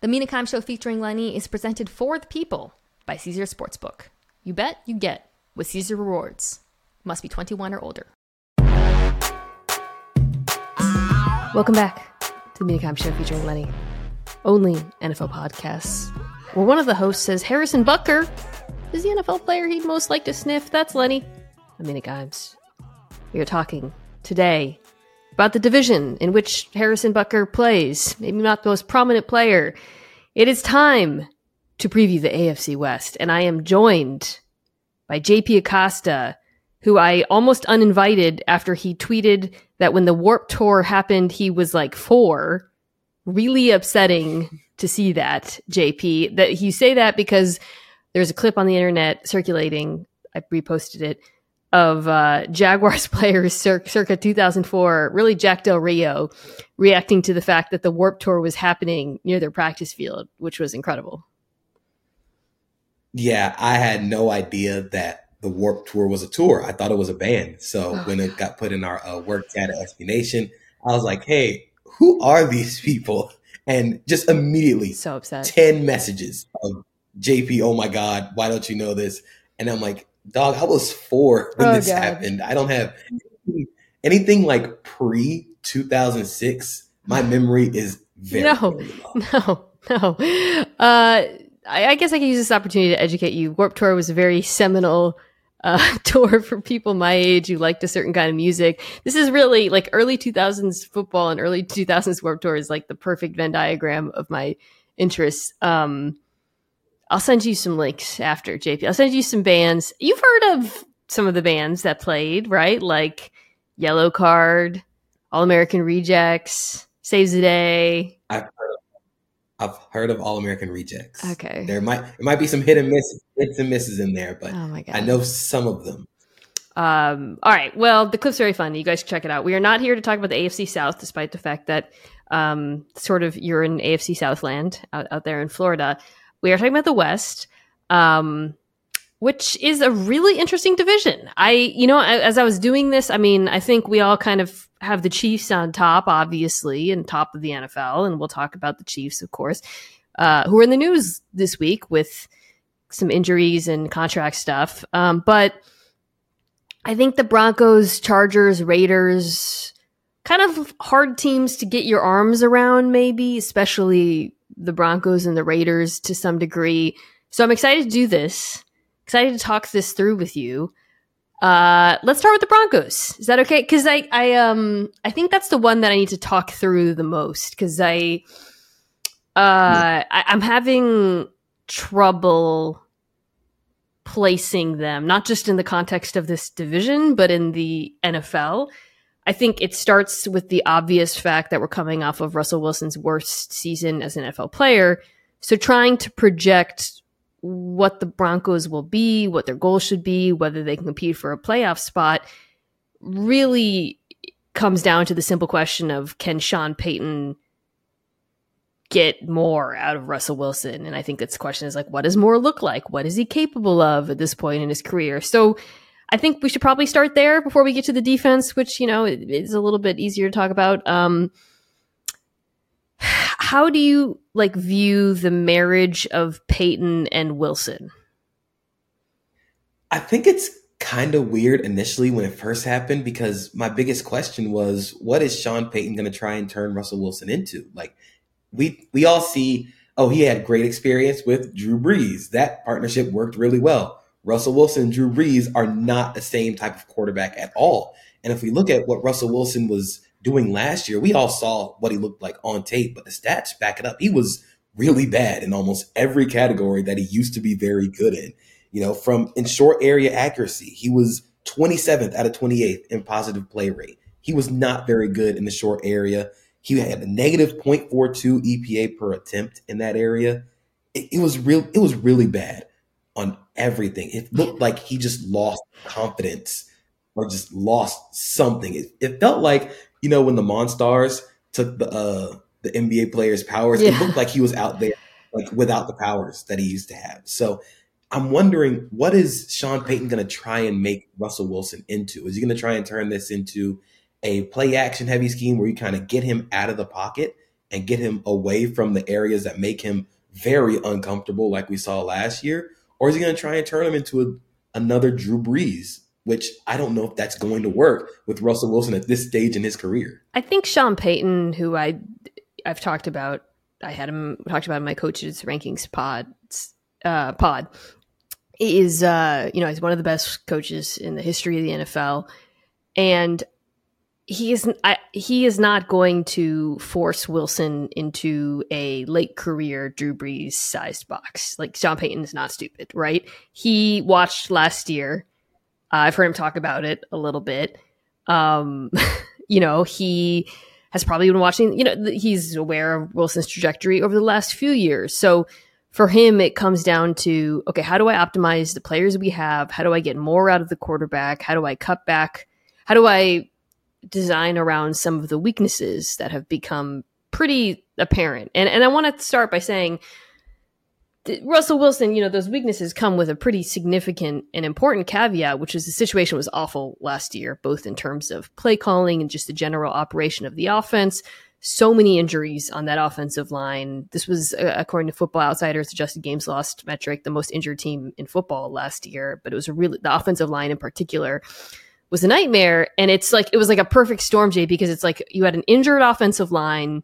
The Mina Kimes Show featuring Lenny is presented for the people by Caesars Sportsbook. You bet, you get with Caesars Rewards. Must be 21 or older. Welcome back to the Mina Kimes Show featuring Lenny. Only NFL podcasts. Where one of the hosts says Harrison Butker is the NFL player he'd most like to sniff. That's Lenny. I'm Mina Kimes. We are talking today about the division in which Harrison Butker plays. Maybe not the most prominent player. It is time to preview the AFC West, and I am joined by JP Acosta, who I almost uninvited after he tweeted that when the Warped Tour happened, he was like four. Really upsetting to see that, JP. That you say that because there's a clip on the internet circulating. I reposted it of uh, Jaguars players cir- circa 2004, really Jack Del Rio, reacting to the fact that the Warped Tour was happening near their practice field, which was incredible. Yeah, I had no idea that the Warped Tour was a tour. I thought it was a band. So oh, when it got put in our uh, work chat at SB Nation, I was like, "Hey, who are these people?" And just immediately, so upset. Ten messages of JP. Oh my God, why don't you know this? And I'm like, dog, I was four when oh, this God. happened. I don't have anything like pre 2006. My memory is very no, no, no. Uh, I, I, guess I can use this opportunity to educate you. Warped Tour was a very seminal uh, tour for people my age who liked a certain kind of music. This is really like early 2000s football and early 2000s Warped Tour is like the perfect Venn diagram of my interests. Um, I'll send you some links after, JP. I'll send you some bands. You've heard of some of the bands that played, right? Like Yellowcard, All American Rejects, Saves the Day. I've heard of, I've heard of All American Rejects. Okay. There might there might be some hit and misses, hits and misses in there, but oh my God. I know some of them. Um, all right. Well, the clip's very fun. You guys check it out. We are not here to talk about the AFC South, despite the fact that um, sort of you're in AFC Southland out, out there in Florida we are talking about the West, um, which is a really interesting division. I, you know, as I was doing this, I mean, I think we all kind of have the Chiefs on top, obviously, and top of the NFL, and we'll talk about the Chiefs, of course, uh, who are in the news this week with some injuries and contract stuff. Um, but I think the Broncos, Chargers, Raiders, kind of hard teams to get your arms around, maybe, especially the Broncos and the Raiders to some degree. So I'm excited to do this. Excited to talk this through with you. Uh, let's start with the Broncos. Is that okay? Because I, I, um, I think that's the one that I need to talk through the most. Because I, uh, I, I'm having trouble placing them, not just in the context of this division, but in the NFL. I think it starts with the obvious fact that we're coming off of Russell Wilson's worst season as an NFL player. So trying to project what the Broncos will be, what their goals should be, whether they can compete for a playoff spot really comes down to the simple question of can Sean Payton get more out of Russell Wilson? And I think this question is like, what does more look like? What is he capable of at this point in his career? So I think we should probably start there before we get to the defense, which you know is a little bit easier to talk about. Um, how do you like view the marriage of Payton and Wilson? I think it's kind of weird initially when it first happened because my biggest question was, what is Sean Payton going to try and turn Russell Wilson into? Like, we we all see, oh, he had great experience with Drew Brees. That partnership worked really well. Russell Wilson Drew Brees are not the same type of quarterback at all. And if we look at what Russell Wilson was doing last year, we all saw what he looked like on tape, but the stats back it up. He was really bad in almost every category that he used to be very good in. You know, from in short area accuracy, he was 27th out of 28th in positive play rate. He was not very good in the short area. He had a negative 0.42 EPA per attempt in that area. It, it was real. It was really bad on everything. It looked like he just lost confidence or just lost something. It, it felt like, you know, when the Monstars took the uh, the NBA players' powers, yeah. it looked like he was out there like without the powers that he used to have. So I'm wondering what is Sean Payton going to try and make Russell Wilson into? Is he going to try and turn this into a play action heavy scheme where you kind of get him out of the pocket and get him away from the areas that make him very uncomfortable, like we saw last year? Or is he going to try and turn him into a, another Drew Brees? Which I don't know if that's going to work with Russell Wilson at this stage in his career. I think Sean Payton, who I I've talked about, I had him talked about in my coaches rankings pod uh, pod is uh, you know he's one of the best coaches in the history of the NFL, and he is I, he is not going to force Wilson into a late career Drew Brees sized box. Like Sean Payton is not stupid, right? He watched last year. Uh, I've heard him talk about it a little bit. Um, you know, he has probably been watching. You know, he's aware of Wilson's trajectory over the last few years. So for him, it comes down to okay, how do I optimize the players we have? How do I get more out of the quarterback? How do I cut back? How do I design around some of the weaknesses that have become pretty apparent. And and I want to start by saying Russell Wilson, you know, those weaknesses come with a pretty significant and important caveat, which is the situation was awful last year, both in terms of play calling and just the general operation of the offense. So many injuries on that offensive line. This was, uh, according to Football Outsiders, adjusted games lost metric, the most injured team in football last year. But it was a really the offensive line in particular was a nightmare. And it's like it was like a perfect storm, Jay, because it's like you had an injured offensive line.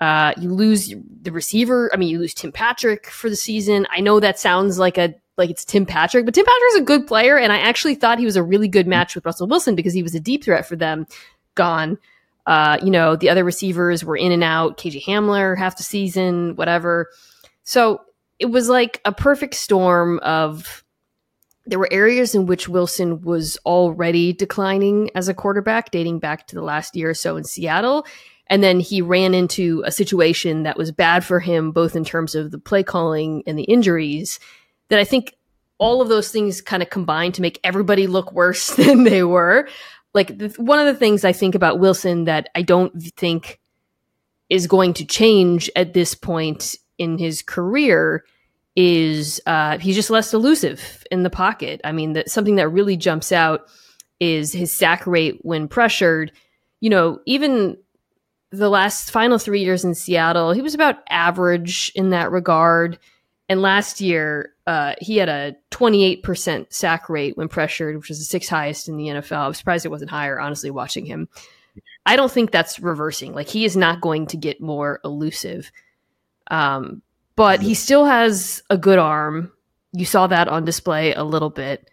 Uh, you lose the receiver. I mean, you lose Tim Patrick for the season. I know that sounds like a like it's Tim Patrick, but Tim Patrick's a good player, and I actually thought he was a really good match with Russell Wilson because he was a deep threat for them. Gone. Uh, you know, the other receivers were in and out. KJ Hamler half the season, whatever. So it was like a perfect storm of there were areas in which Wilson was already declining as a quarterback, dating back to the last year or so in Seattle. And then he ran into a situation that was bad for him, both in terms of the play calling and the injuries, that I think all of those things kind of combined to make everybody look worse than they were. Like, the, one of the things I think about Wilson that I don't think is going to change at this point in his career is uh, he's just less elusive in the pocket. I mean, that something that really jumps out is his sack rate when pressured. You know, even the last final three years in Seattle, he was about average in that regard. And last year, uh, he had a 28% sack rate when pressured, which was the sixth highest in the NFL. I'm surprised it wasn't higher, honestly, watching him. I don't think that's reversing. Like, he is not going to get more elusive. Um, but he still has a good arm. You saw that on display a little bit.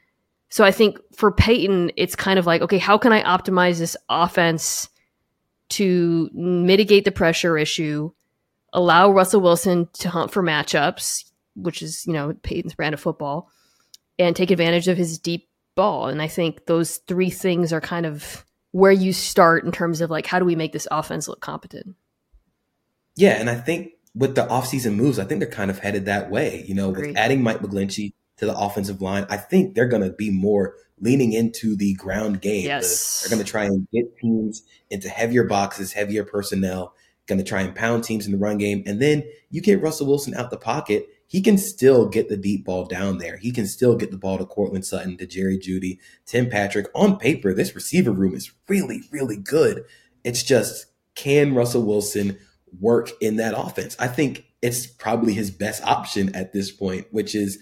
So I think for Payton, it's kind of like, okay, how can I optimize this offense to mitigate the pressure issue, allow Russell Wilson to hunt for matchups, which is, you know, Payton's brand of football, and take advantage of his deep ball. And I think those three things are kind of where you start in terms of like, how do we make this offense look competent? Yeah. And I think with the offseason moves, I think they're kind of headed that way. You know, Agreed. with adding Mike McGlinchey to the offensive line, I think they're going to be more leaning into the ground game. Yes. they're going to try and get teams into heavier boxes, heavier personnel, going to try and pound teams in the run game. And then you get Russell Wilson out the pocket. He can still get the deep ball down there. He can still get the ball to Courtland Sutton, to Jerry Jeudy, Tim Patrick. On paper, this receiver room is really, really good. It's just, can Russell Wilson work in that offense. I think it's probably his best option at this point, which is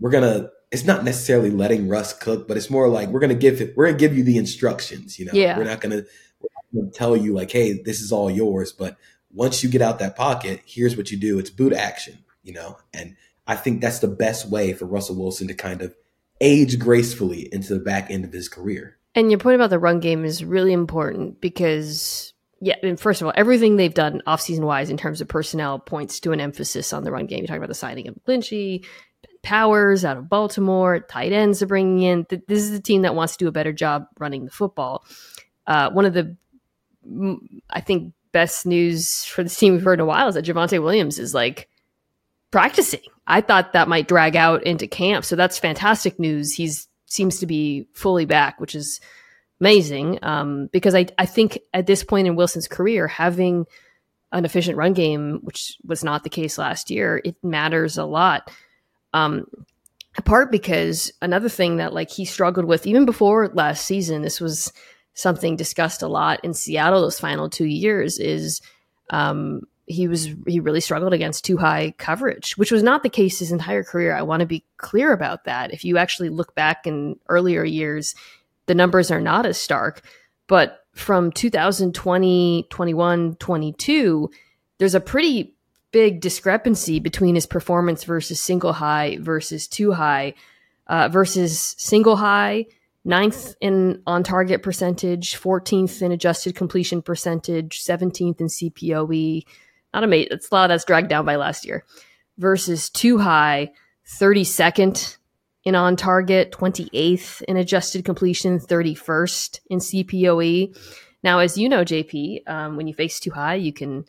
we're gonna. It's not necessarily letting Russ cook, but it's more like we're gonna give it. We're gonna give you the instructions. You know, yeah. we're not gonna, we're not gonna tell you like, hey, this is all yours. But once you get out that pocket, here's what you do. It's boot action. You know, and I think that's the best way for Russell Wilson to kind of age gracefully into the back end of his career. And your point about the run game is really important because yeah, and first of all, everything they've done offseason wise in terms of personnel points to an emphasis on the run game. You talk about the signing of Lynchy, Powers out of Baltimore, tight ends are bringing in. This is a team that wants to do a better job running the football. Uh, one of the, I think, best news for this team we've heard in a while is that Javonte Williams is like practicing. I thought that might drag out into camp, so that's fantastic news. He's seems to be fully back, which is amazing um, because I, I think at this point in Wilson's career, having an efficient run game, which was not the case last year, it matters a lot. Um, apart because another thing that like he struggled with even before last season, this was something discussed a lot in Seattle those final two years is um, he was he really struggled against two high coverage, which was not the case his entire career. I want to be clear about that. If you actually look back in earlier years, the numbers are not as stark. But from 2020, 21, 22, there's a pretty big discrepancy between his performance versus single high versus two high uh, versus single high ninth in on target percentage, 14th in adjusted completion percentage, 17th in CPOE. Not a mate. It's a lot that's dragged down by last year. Versus two high, 32nd in on target, 28th in adjusted completion, 31st in CPOE. Now, as you know, JP, um, when you face two high, you can,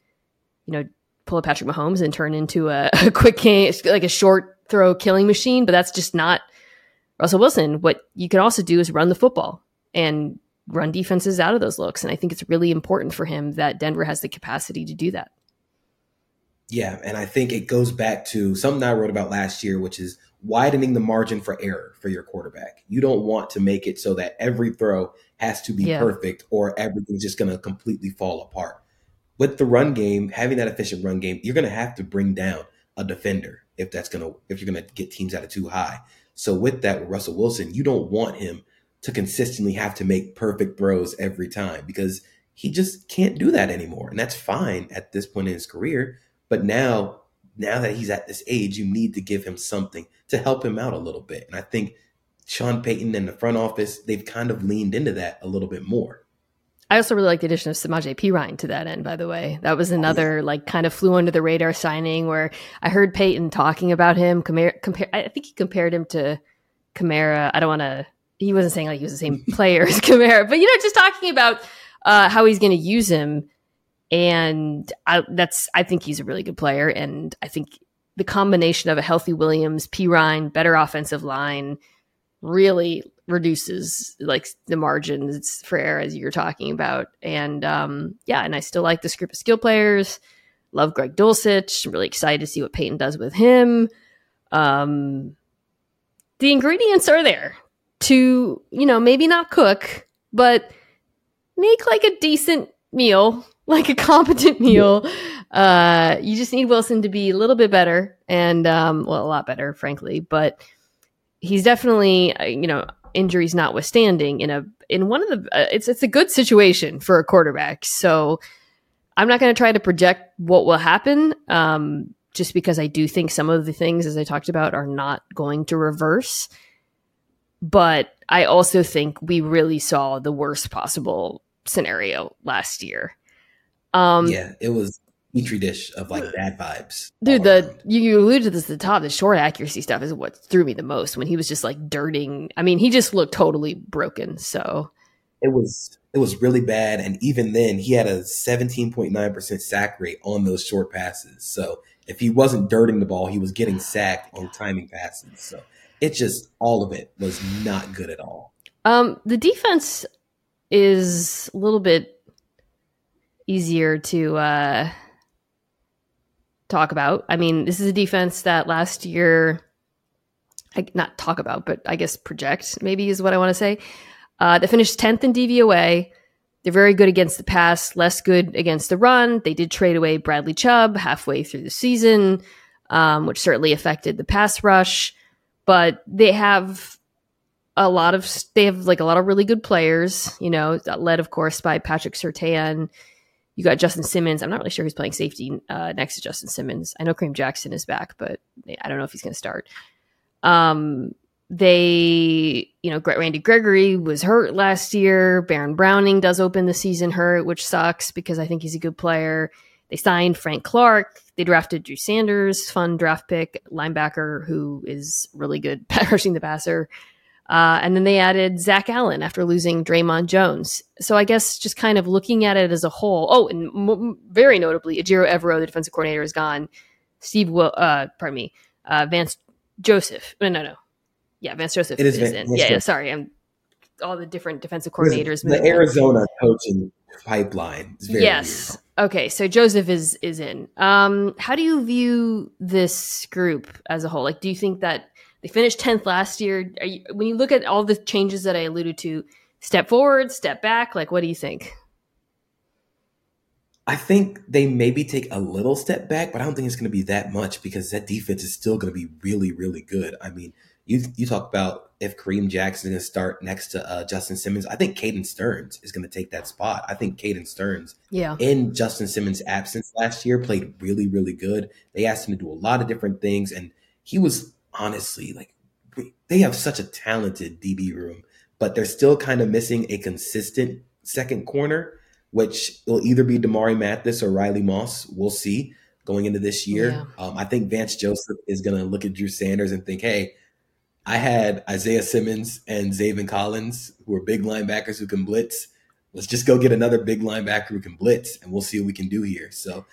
you know, pull a Patrick Mahomes and turn into a, a quick game, like a short throw killing machine, but that's just not – Russell Wilson, what you can also do is run the football and run defenses out of those looks. And I think it's really important for him that Denver has the capacity to do that. Yeah, and I think it goes back to something I wrote about last year, which is widening the margin for error for your quarterback. You don't want to make it so that every throw has to be yeah. perfect or everything's just going to completely fall apart. With the run game, having that efficient run game, you're going to have to bring down a defender if that's going to if you're going to get teams out of two high. So with that, with Russell Wilson, you don't want him to consistently have to make perfect throws every time because he just can't do that anymore. And that's fine at this point in his career. But now, now that he's at this age, you need to give him something to help him out a little bit. And I think Sean Payton and the front office, they've kind of leaned into that a little bit more. I also really like the addition of Samaje Perine to that end, by the way. That was another like kind of flew under the radar signing where I heard Payton talking about him. Compare, compare I think he compared him to Kamara. I don't want to, he wasn't saying like he was the same player as Kamara, but you know, just talking about uh, how he's going to use him. And I, that's, I think he's a really good player. And I think the combination of a healthy Williams, Perine, better offensive line really reduces like the margins for error as you're talking about. And um, yeah, and I still like this group of skill players. Love Greg Dulcich. I'm really excited to see what Payton does with him. Um, the ingredients are there to, you know, maybe not cook, but make like a decent meal, like a competent meal. Uh, you just need Wilson to be a little bit better and, um, well, a lot better, frankly, but he's definitely, uh, you know, injuries notwithstanding, in a in one of the uh, it's it's a good situation for a quarterback. So I'm not going to try to project what will happen, um, just because I do think some of the things, as I talked about, are not going to reverse. But I also think we really saw the worst possible scenario last year. Um, yeah, it was petri dish of like bad vibes. Dude, the you, you alluded to this at the top. The short accuracy stuff is what threw me the most when he was just like dirting. I mean, he just looked totally broken. So it was it was really bad, and even then, he had a seventeen point nine percent sack rate on those short passes. So if he wasn't dirting the ball, he was getting sacked on timing passes. So it just all of it was not good at all. Um, the defense is a little bit easier to uh talk about. I mean, this is a defense that last year, I, not talk about, but I guess project maybe is what I want to say. Uh, they finished 10th in DVOA. They're very good against the pass, less good against the run. They did trade away Bradley Chubb halfway through the season, um, which certainly affected the pass rush. But they have a lot of they have like a lot of really good players, you know, led of course by Patrick Surtain you got Justin Simmons. I'm not really sure who's playing safety uh, next to Justin Simmons. I know Kareem Jackson is back, but I don't know if he's going to start. Um, they, you know, Randy Gregory was hurt last year. Baron Browning does open the season hurt, which sucks because I think he's a good player. They signed Frank Clark. They drafted Drew Sanders, fun draft pick linebacker who is really good rushing the passer. Uh, and then they added Zach Allen after losing Dre'Mont Jones. So I guess just kind of looking at it as a whole. Oh, and m- very notably, Ejiro Evero, the defensive coordinator, is gone. Steve, Will, uh, pardon me, uh, Vance Joseph. No, no, no. Yeah, Vance Joseph it is, is in. yeah, yeah, sorry. I'm all the different defensive coordinators. The Arizona coaching pipeline. yes. Weird. Okay, so Joseph is is in. Um, how do you view this group as a whole? Like, do you think that they finished 10th last year. You, when you look at all the changes that I alluded to, step forward, step back, like what do you think? I think they maybe take a little step back, but I don't think it's going to be that much because that defense is still going to be really, really good. I mean, you you talk about if Kareem Jackson is going to start next to uh, Justin Simmons. I think Caden Sterns is going to take that spot. I think Caden Sterns, yeah, in Justin Simmons' absence last year, played really, really good. They asked him to do a lot of different things, and he was honestly like they have such a talented DB room, but they're still kind of missing a consistent second corner which will either be Damarri Mathis or Riley Moss. We'll see going into this year. Yeah. Um, I think Vance Joseph is going to look at Drew Sanders and think, hey, I had Isaiah Simmons and Zaven Collins, who are big linebackers who can blitz. Let's just go get another big linebacker who can blitz, and we'll see what we can do here. So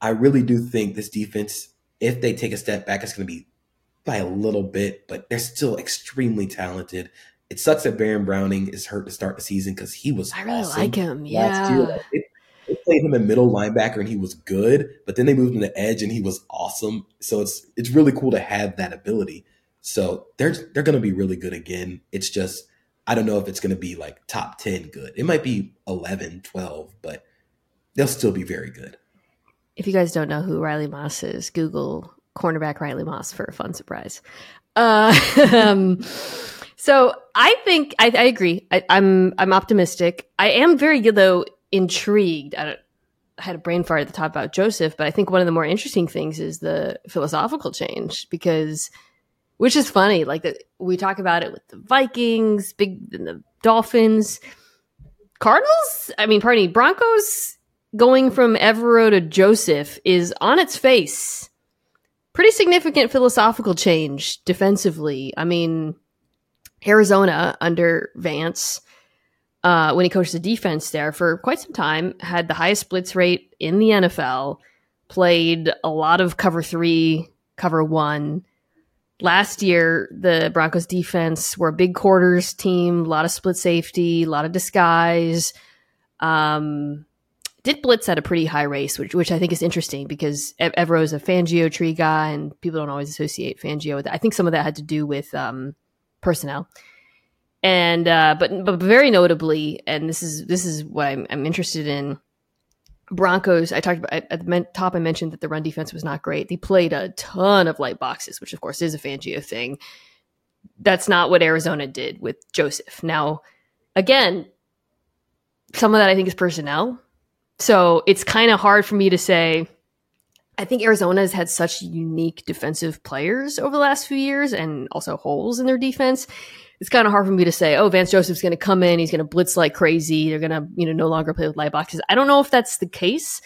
I really do think this defense, if they take a step back, it's going to be by a little bit, but they're still extremely talented it sucks that Baron Browning is hurt to start the season because he was. I really awesome like him. Yeah. It, they played him in middle linebacker and he was good, but then they moved him to edge and he was awesome. So it's it's really cool to have that ability. So they're they're going to be really good again. It's just I don't know if it's going to be like top 10 good. It might be 11, 12, but they'll still be very good. If you guys don't know who Riley Moss is, Google cornerback Riley Moss for a fun surprise. Uh, um, so I think I, I agree. I, am I'm, I'm optimistic. I am very though intrigued. I, I had a brain fart at the top about Joseph, but I think one of the more interesting things is the philosophical change because, which is funny. Like the, we talk about it with the Vikings, big the Dolphins, Cardinals. I mean, pardon me, Broncos going from Evero to Joseph is on its face pretty significant philosophical change defensively. I mean Arizona under Vance, uh, when he coached the defense there for quite some time, had the highest blitz rate in the NFL, played a lot of cover three, cover one. Last year, the Broncos defense were a big quarters team, a lot of split safety, a lot of disguise. Um, did blitz at a pretty high race, which which I think is interesting because Evero is a Fangio tree guy, and people don't always associate Fangio with that. I think some of that had to do with um, personnel. And uh, but but very notably, and this is this is what I'm, I'm interested in. Broncos. I talked about at the top. I mentioned that the run defense was not great. They played a ton of light boxes, which of course is a Fangio thing. That's not what Arizona did with Joseph. Now, again, some of that I think is personnel. So it's kind of hard for me to say I think Arizona has had such unique defensive players over the last few years and also holes in their defense. It's kind of hard for me to say, oh, Vance Joseph's going to come in, he's going to blitz like crazy. They're going to, you know, no longer play with light boxes. I don't know if that's the case,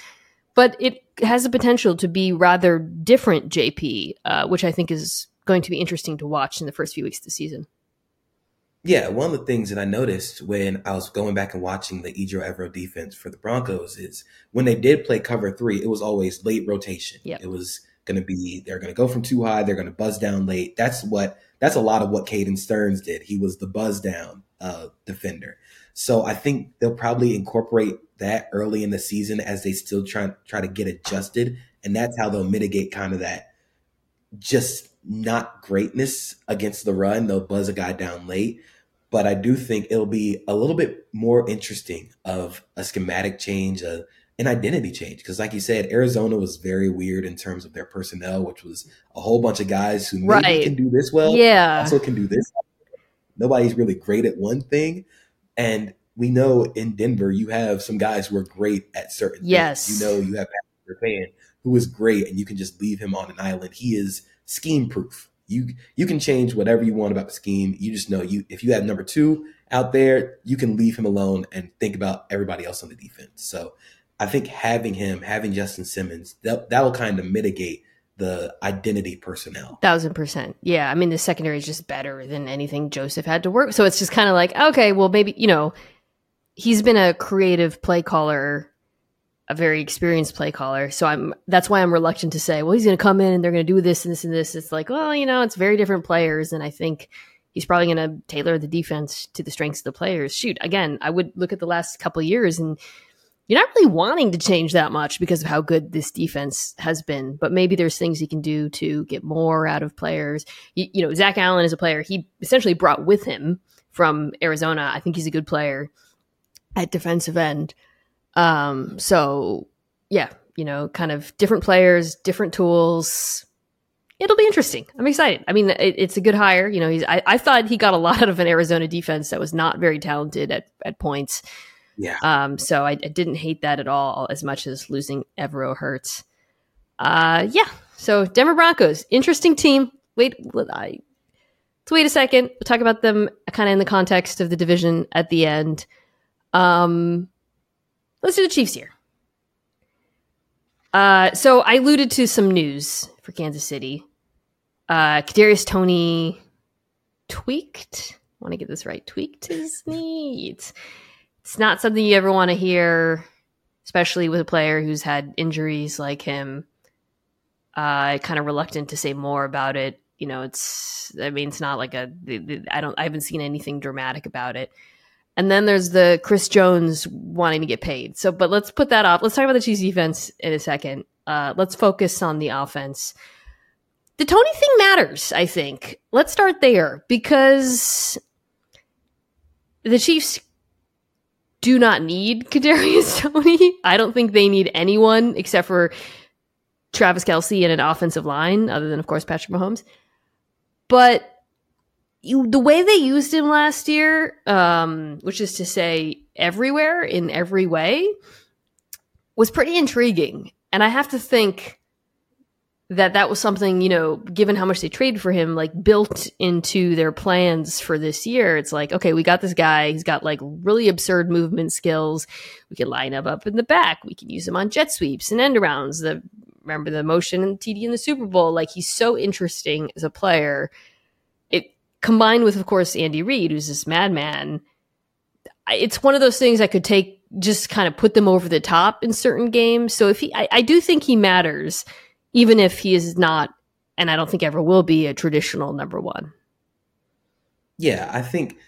but it has the potential to be rather different, JP, uh, which I think is going to be interesting to watch in the first few weeks of the season. Yeah, one of the things that I noticed when I was going back and watching the Ejiro Evero defense for the Broncos is when they did play cover three, it was always late rotation. Yep. It was going to be they're going to go from two high, they're going to buzz down late. That's what that's a lot of what Caden Sterns did. He was the buzz down uh, defender. So I think they'll probably incorporate that early in the season as they still try try to get adjusted, and that's how they'll mitigate kind of that just not greatness against the run. They'll buzz a guy down late but I do think it'll be a little bit more interesting of a schematic change, a, an identity change. Because, like you said, Arizona was very weird in terms of their personnel, which was a whole bunch of guys who maybe right. can do this well, yeah, also can do this. Nobody's really great at one thing, and we know in Denver you have some guys who are great at certain yes. things. You know, you have Patrick Surtain who is great, and you can just leave him on an island. He is scheme proof. You you can change whatever you want about the scheme. You just know you if you have number two out there, you can leave him alone and think about everybody else on the defense. So I think having him, having Justin Simmons, that that'll kind of mitigate the identity personnel. Thousand percent. Yeah. I mean, the secondary is just better than anything Joseph had to work. So it's just kind of like, okay, well, maybe, you know, he's been a creative play caller a very experienced play caller. So I'm that's why I'm reluctant to say, well, he's going to come in and they're going to do this and this and this. It's like, well, you know, it's very different players, and I think he's probably going to tailor the defense to the strengths of the players. Shoot, again, I would look at the last couple years and you're not really wanting to change that much because of how good this defense has been. But maybe there's things he can do to get more out of players. You, you know, Zach Allen is a player he essentially brought with him from Arizona. I think he's a good player at defensive end. Um, so yeah, you know, kind of different players, different tools. It'll be interesting. I'm excited. I mean, it, it's a good hire. You know, he's. I, I thought he got a lot out of an Arizona defense that was not very talented at at points. Yeah. Um. So I, I didn't hate that at all, as much as losing Evero hurts. Uh. Yeah. So Denver Broncos, interesting team. Wait, I Let's wait a second. We'll talk about them kind of in the context of the division at the end. Um, let's do the Chiefs here. Uh, so I alluded to some news for Kansas City. Uh, Kadarius Toney tweaked. I want to get this right. Tweaked his knee. It's, it's not something you ever want to hear, especially with a player who's had injuries like him. Uh, kind of reluctant to say more about it. You know, it's. I mean, it's not like a. I don't. I haven't seen anything dramatic about it. And then there's the Chris Jones wanting to get paid. So, but let's put that off. Let's talk about the Chiefs defense in a second. Uh, let's focus on the offense. The Toney thing matters, I think. Let's start there because the Chiefs do not need Kadarius Toney. I don't think they need anyone except for Travis Kelce and an offensive line, other than of course Patrick Mahomes. But you, the way they used him last year, um, which is to say everywhere in every way, was pretty intriguing. And I have to think that that was something, you know, given how much they traded for him, like built into their plans for this year. It's like, okay, we got this guy. He's got like really absurd movement skills. We can line up up in the back. We can use him on jet sweeps and end arounds. The remember the motion and TD in the Super Bowl. Like he's so interesting as a player combined with, of course, Andy Reid, who's this madman. It's one of those things I could take, just kind of put them over the top in certain games. So if he, I, I do think he matters, even if he is not, and I don't think ever will be a traditional number one. Yeah, I think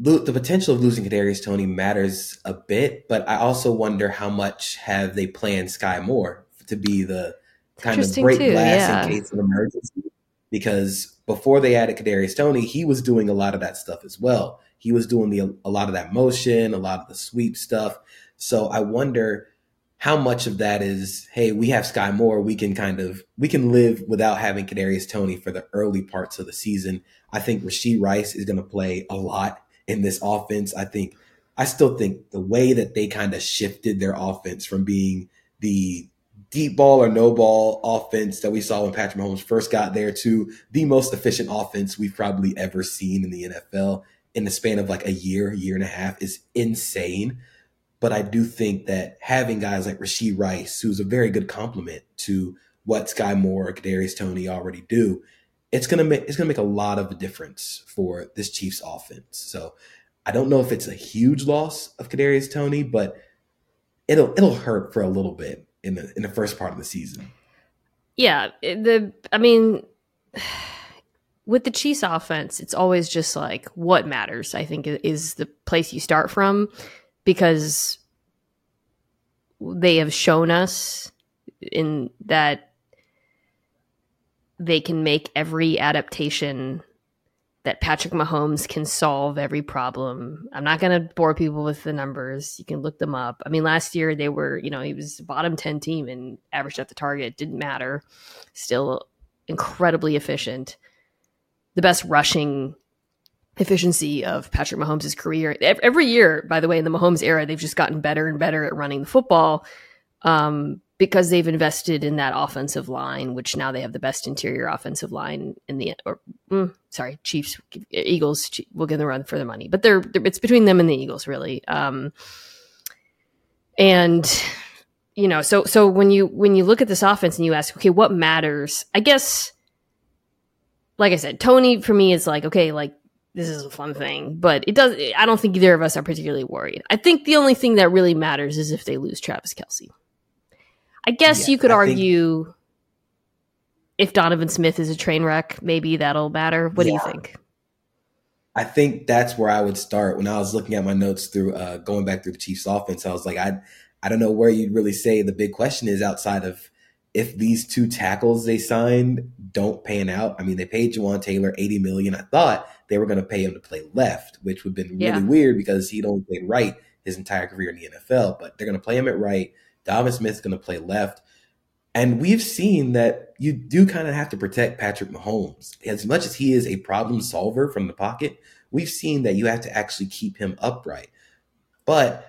the potential of losing Kadarius Toney matters a bit, but I also wonder how much have they planned Skyy Moore to be the kind of break glass yeah. in case of emergency because before they added Kadarius Toney, he was doing a lot of that stuff as well. He was doing the a lot of that motion, a lot of the sweep stuff. So I wonder how much of that is, hey, we have Skyy Moore, we can kind of we can live without having Kadarius Toney for the early parts of the season. I think Rashee Rice is going to play a lot in this offense. I think I still think the way that they kind of shifted their offense from being the deep ball or no ball offense that we saw when Patrick Mahomes first got there to the most efficient offense we've probably ever seen in the NFL in the span of like a year, year and a half is insane. But I do think that having guys like Rashee Rice, who's a very good complement to what Skyy Moore or Kadarius Toney already do, it's gonna make it's gonna make a lot of a difference for this Chiefs offense. So I don't know if it's a huge loss of Kadarius Toney, but it'll it'll hurt for a little bit in the in the first part of the season. Yeah, the I mean with the Chiefs offense, it's always just like what matters, I think is the place you start from because they have shown us in that they can make every adaptation that Patrick Mahomes can solve every problem. I'm not going to bore people with the numbers. You can look them up. I mean, last year they were, you know, he was bottom 10 team and averaged at the target. Didn't matter. Still incredibly efficient. The best rushing efficiency of Patrick Mahomes' career. Every year, by the way, in the Mahomes era, they've just gotten better and better at running the football. Um, because they've invested in that offensive line, which now they have the best interior offensive line in the or mm, sorry, Chiefs, Eagles will get the run for the money, but they're, they're, it's between them and the Eagles really. Um, and you know, so so when you when you look at this offense and you ask, okay, what matters? I guess, like I said, Toney for me is like okay, like this is a fun thing, but it does. I don't think either of us are particularly worried. I think the only thing that really matters is if they lose Travis Kelce. I guess yeah, you could I argue think, if Donovan Smith is a train wreck, maybe that'll matter. What yeah. do you think? I think that's where I would start when I was looking at my notes through uh, going back through the Chiefs offense. I was like, I I don't know where you'd really say the big question is outside of if these two tackles they signed don't pan out. I mean, they paid Jawaan Taylor eighty million. I thought they were going to pay him to play left, which would have been really yeah. weird because he'd only played right his entire career in the NFL. But they're going to play him at right Donovan Smith's going to play left. And we've seen that you do kind of have to protect Patrick Mahomes. As much as he is a problem solver from the pocket, we've seen that you have to actually keep him upright. But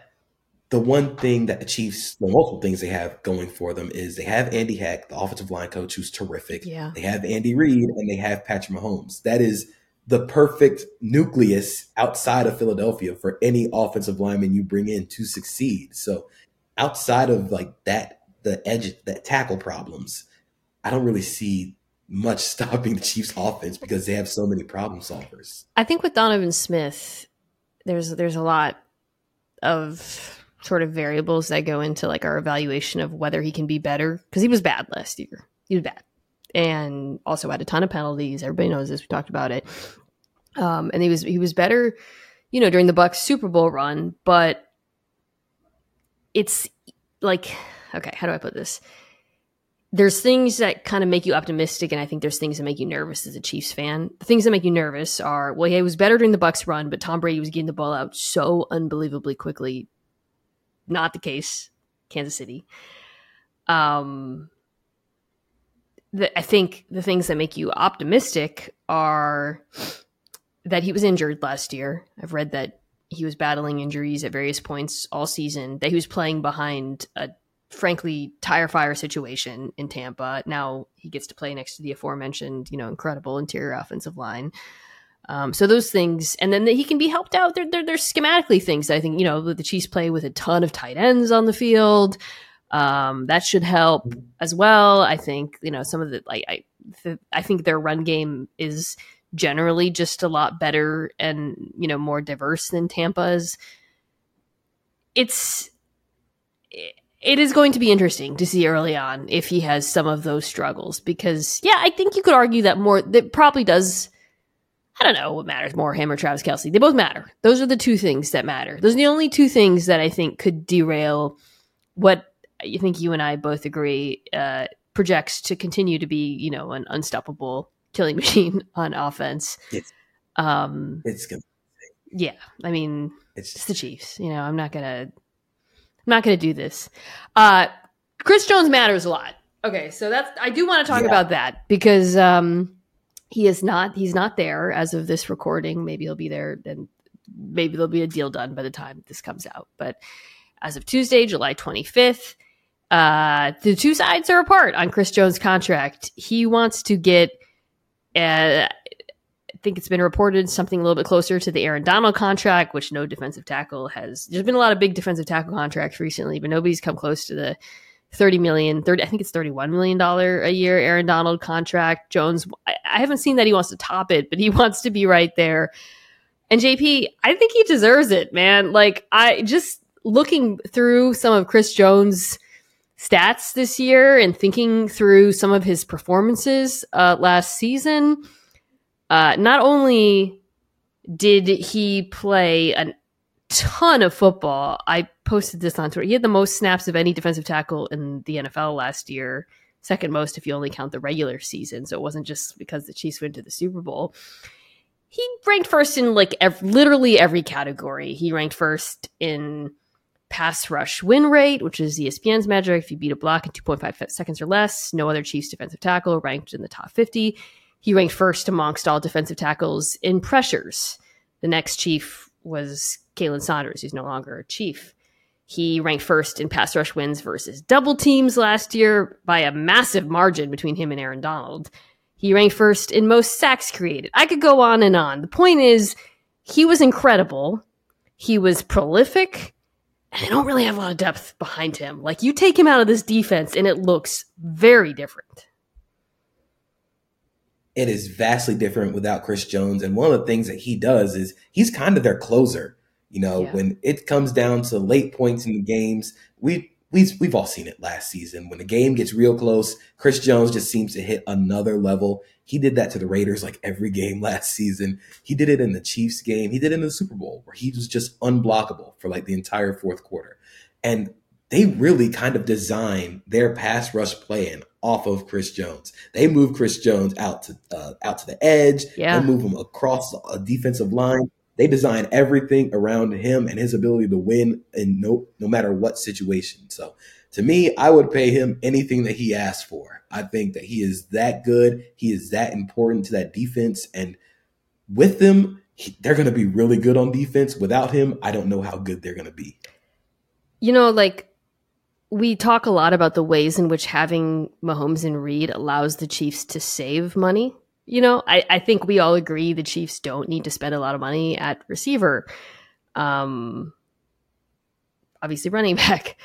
the one thing that the Chiefs, the multiple things they have going for them is they have Andy Heck, the offensive line coach, who's terrific. Yeah. They have Andy Reid and they have Patrick Mahomes. That is the perfect nucleus outside of Philadelphia for any offensive lineman you bring in to succeed. So outside of like that, the edge, that tackle problems, I don't really see much stopping the Chiefs offense because they have so many problem solvers. I think with Donovan Smith, there's there's a lot of sort of variables that go into like our evaluation of whether he can be better because he was bad last year. He was bad, and also had a ton of penalties. Everybody knows this. We talked about it. Um, and he was he was better, you know, during the Bucs Super Bowl run. But it's like, okay, how do I put this? There's things that kind of make you optimistic, and I think there's things that make you nervous as a Chiefs fan. The things that make you nervous are, well, yeah, he was better during the Bucs run, but Tom Brady was getting the ball out so unbelievably quickly not the case, Kansas City. Um, the, I think the things that make you optimistic are that he was injured last year. I've read that he was battling injuries at various points all season, that he was playing behind a frankly tire fire situation in Tampa. Now he gets to play next to the aforementioned, you know, incredible interior offensive line. Um, so those things, and then the, he can be helped out. They're, they're, they're schematically things. I think you know the Chiefs play with a ton of tight ends on the field. Um, that should help as well. I think you know some of the like I the, I think their run game is generally just a lot better and you know more diverse than Tampa's. It's it is going to be interesting to see early on if he has some of those struggles because yeah, I think you could argue that more that probably does I don't know what matters more, him or Travis Kelce. They both matter. Those are the two things that matter. Those are the only two things that I think could derail what I think you and I both agree uh, projects to continue to be, you know, an unstoppable killing machine on offense. It's, um, it's gonna. Yeah, I mean, it's, it's the Chiefs. You know, I'm not gonna, I'm not gonna do this. Uh, Chris Jones matters a lot. Okay, so that's I do want to talk yeah. about that because um, he is not he's not there as of this recording maybe he'll be there and maybe there'll be a deal done by the time this comes out but as of tuesday july 25th uh, the two sides are apart on chris jones contract he wants to get uh, I think it's been reported something a little bit closer to the Aaron Donald contract, which no defensive tackle has. There's been a lot of big defensive tackle contracts recently, but nobody's come close to the 30 million 30 i think it's 31 million dollar a year aaron donald contract jones I, I, haven't seen that he wants to top it but he wants to be right there and jp i think he deserves it man like i just looking through some of chris jones stats this year and thinking through some of his performances uh, last season uh, not only did he play a ton of football. I posted this on Twitter. He had the most snaps of any defensive tackle in the NFL last year, second most if you only count the regular season. So it wasn't just because the Chiefs went to the Super Bowl. He ranked first in like ev- literally every category. He ranked first in pass rush win rate, which is ESPN's metric. If you beat a block in 2.5 seconds or less, no other Chiefs defensive tackle ranked in the top 50. He ranked first amongst all defensive tackles in pressures. The next Chief was Khalen Saunders, who's no longer a chief. He ranked first in pass rush wins versus double teams last year by a massive margin between him and Aaron Donald. He ranked first in most sacks created. I could go on and on. The point is, he was incredible. He was prolific, and I don't really have a lot of depth behind him. Like, you take him out of this defense, and it looks very different it is vastly different without Chris Jones. And one of the things that he does is he's kind of their closer. You know, yeah. when it comes down to late points in the games, we we've we've all seen it last season. When the game gets real close, Chris Jones just seems to hit another level. He did that to the Raiders like every game last season. He did it in the Chiefs game. He did it in the Super Bowl where he was just unblockable for like the entire fourth quarter. And they really kind of designed their pass rush plan off of Chris Jones. They move Chris Jones out to uh, out to the edge. Yeah. They move him across a defensive line. They design everything around him and his ability to win in no no matter what situation. So to me, I would pay him anything that he asked for. I think that he is that good. He is that important to that defense. And with them, he, they're going to be really good on defense. Without him, I don't know how good they're going to be. You know, like we talk a lot about the ways in which having Mahomes and Reid allows the Chiefs to save money. You know, I, I think we all agree the Chiefs don't need to spend a lot of money at receiver. Um, obviously, running back.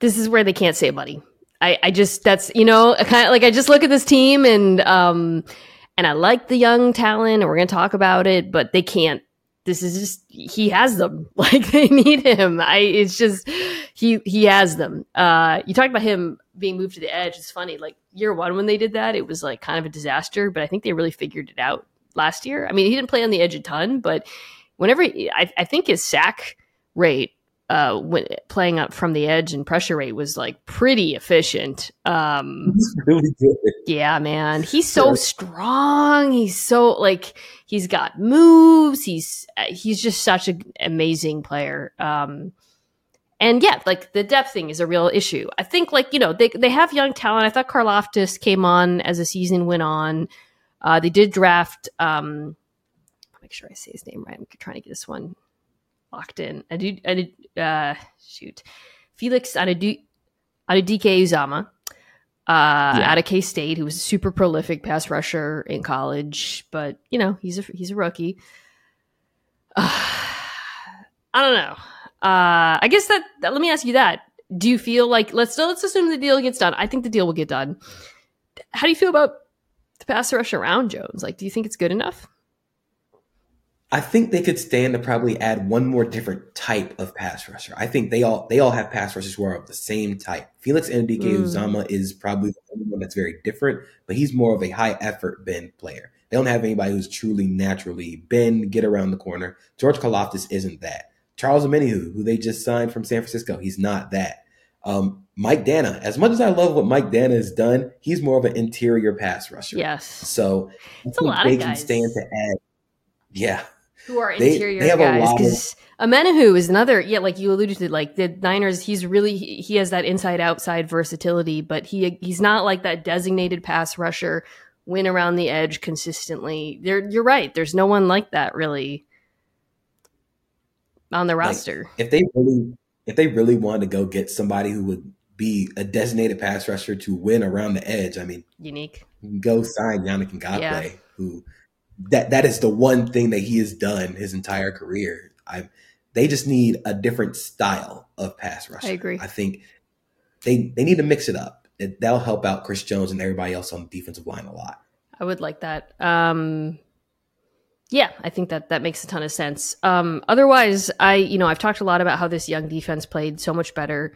This is where they can't save money. I, I just that's you know kind of like I just look at this team and um and I like the young talent and we're gonna talk about it, but they can't. This is just he has them like they need him. I it's just he he has them. Uh, you talked about him being moved to the edge. It's funny. Like year one when they did that, it was like kind of a disaster, but I think they really figured it out last year. I mean, he didn't play on the edge a ton, but whenever he, I, I think his sack rate uh, when playing up from the edge and pressure rate was like pretty efficient. Um, really. Yeah, man, he's so strong. He's so like he's got moves. He's uh, he's just such an amazing player. Um, and yeah, like the depth thing is a real issue. I think like, you know, they, they have young talent. I thought Karlaftis came on as the season went on. Uh, they did draft, um, make sure I say his name right. I'm trying to get this one locked in. I do, I did, uh, shoot. Felix Anudike Uzomah, uh, yeah. out of K State, who was a super prolific pass rusher in college, but you know, he's a, he's a rookie. Uh, I don't know. Uh, I guess that, that, let me ask you that. Do you feel like let's let's assume the deal gets done? I think the deal will get done. How do you feel about the pass rush around Jones? Like, do you think it's good enough? I think they could stand to probably add one more different type of pass rusher. I think they all they all have pass rushers who are of the same type. Felix Anudike mm. Uzomah is probably the only one that's very different, but he's more of a high effort bend player. They don't have anybody who's truly naturally bend, get around the corner. George Karlaftis isn't that. Charles Omenihu, who they just signed from San Francisco, he's not that. Um, Mike Danna, as much as I love what Mike Danna has done, he's more of an interior pass rusher. Yes. So it's a lot they of guys. can stand to add. Yeah. Who are interior they, they guys? Because Omenihu is another. Yeah, like you alluded to, like the Niners. He's really he has that inside outside versatility, but he he's not like that designated pass rusher. Win around the edge consistently. There, you're right. There's no one like that really on the roster. Like, if they really if they really wanted to go get somebody who would be a designated pass rusher to win around the edge, I mean, unique. Go sign Yannick Ngakoue, yeah. who that that is the one thing that he has done his entire career. I they just need a different style of pass rush. I agree. I think they they need to mix it up. It, that'll help out Chris Jones and everybody else on the defensive line a lot. I would like that. Um, yeah, I think that that makes a ton of sense. Um, otherwise, I you know I've talked a lot about how this young defense played so much better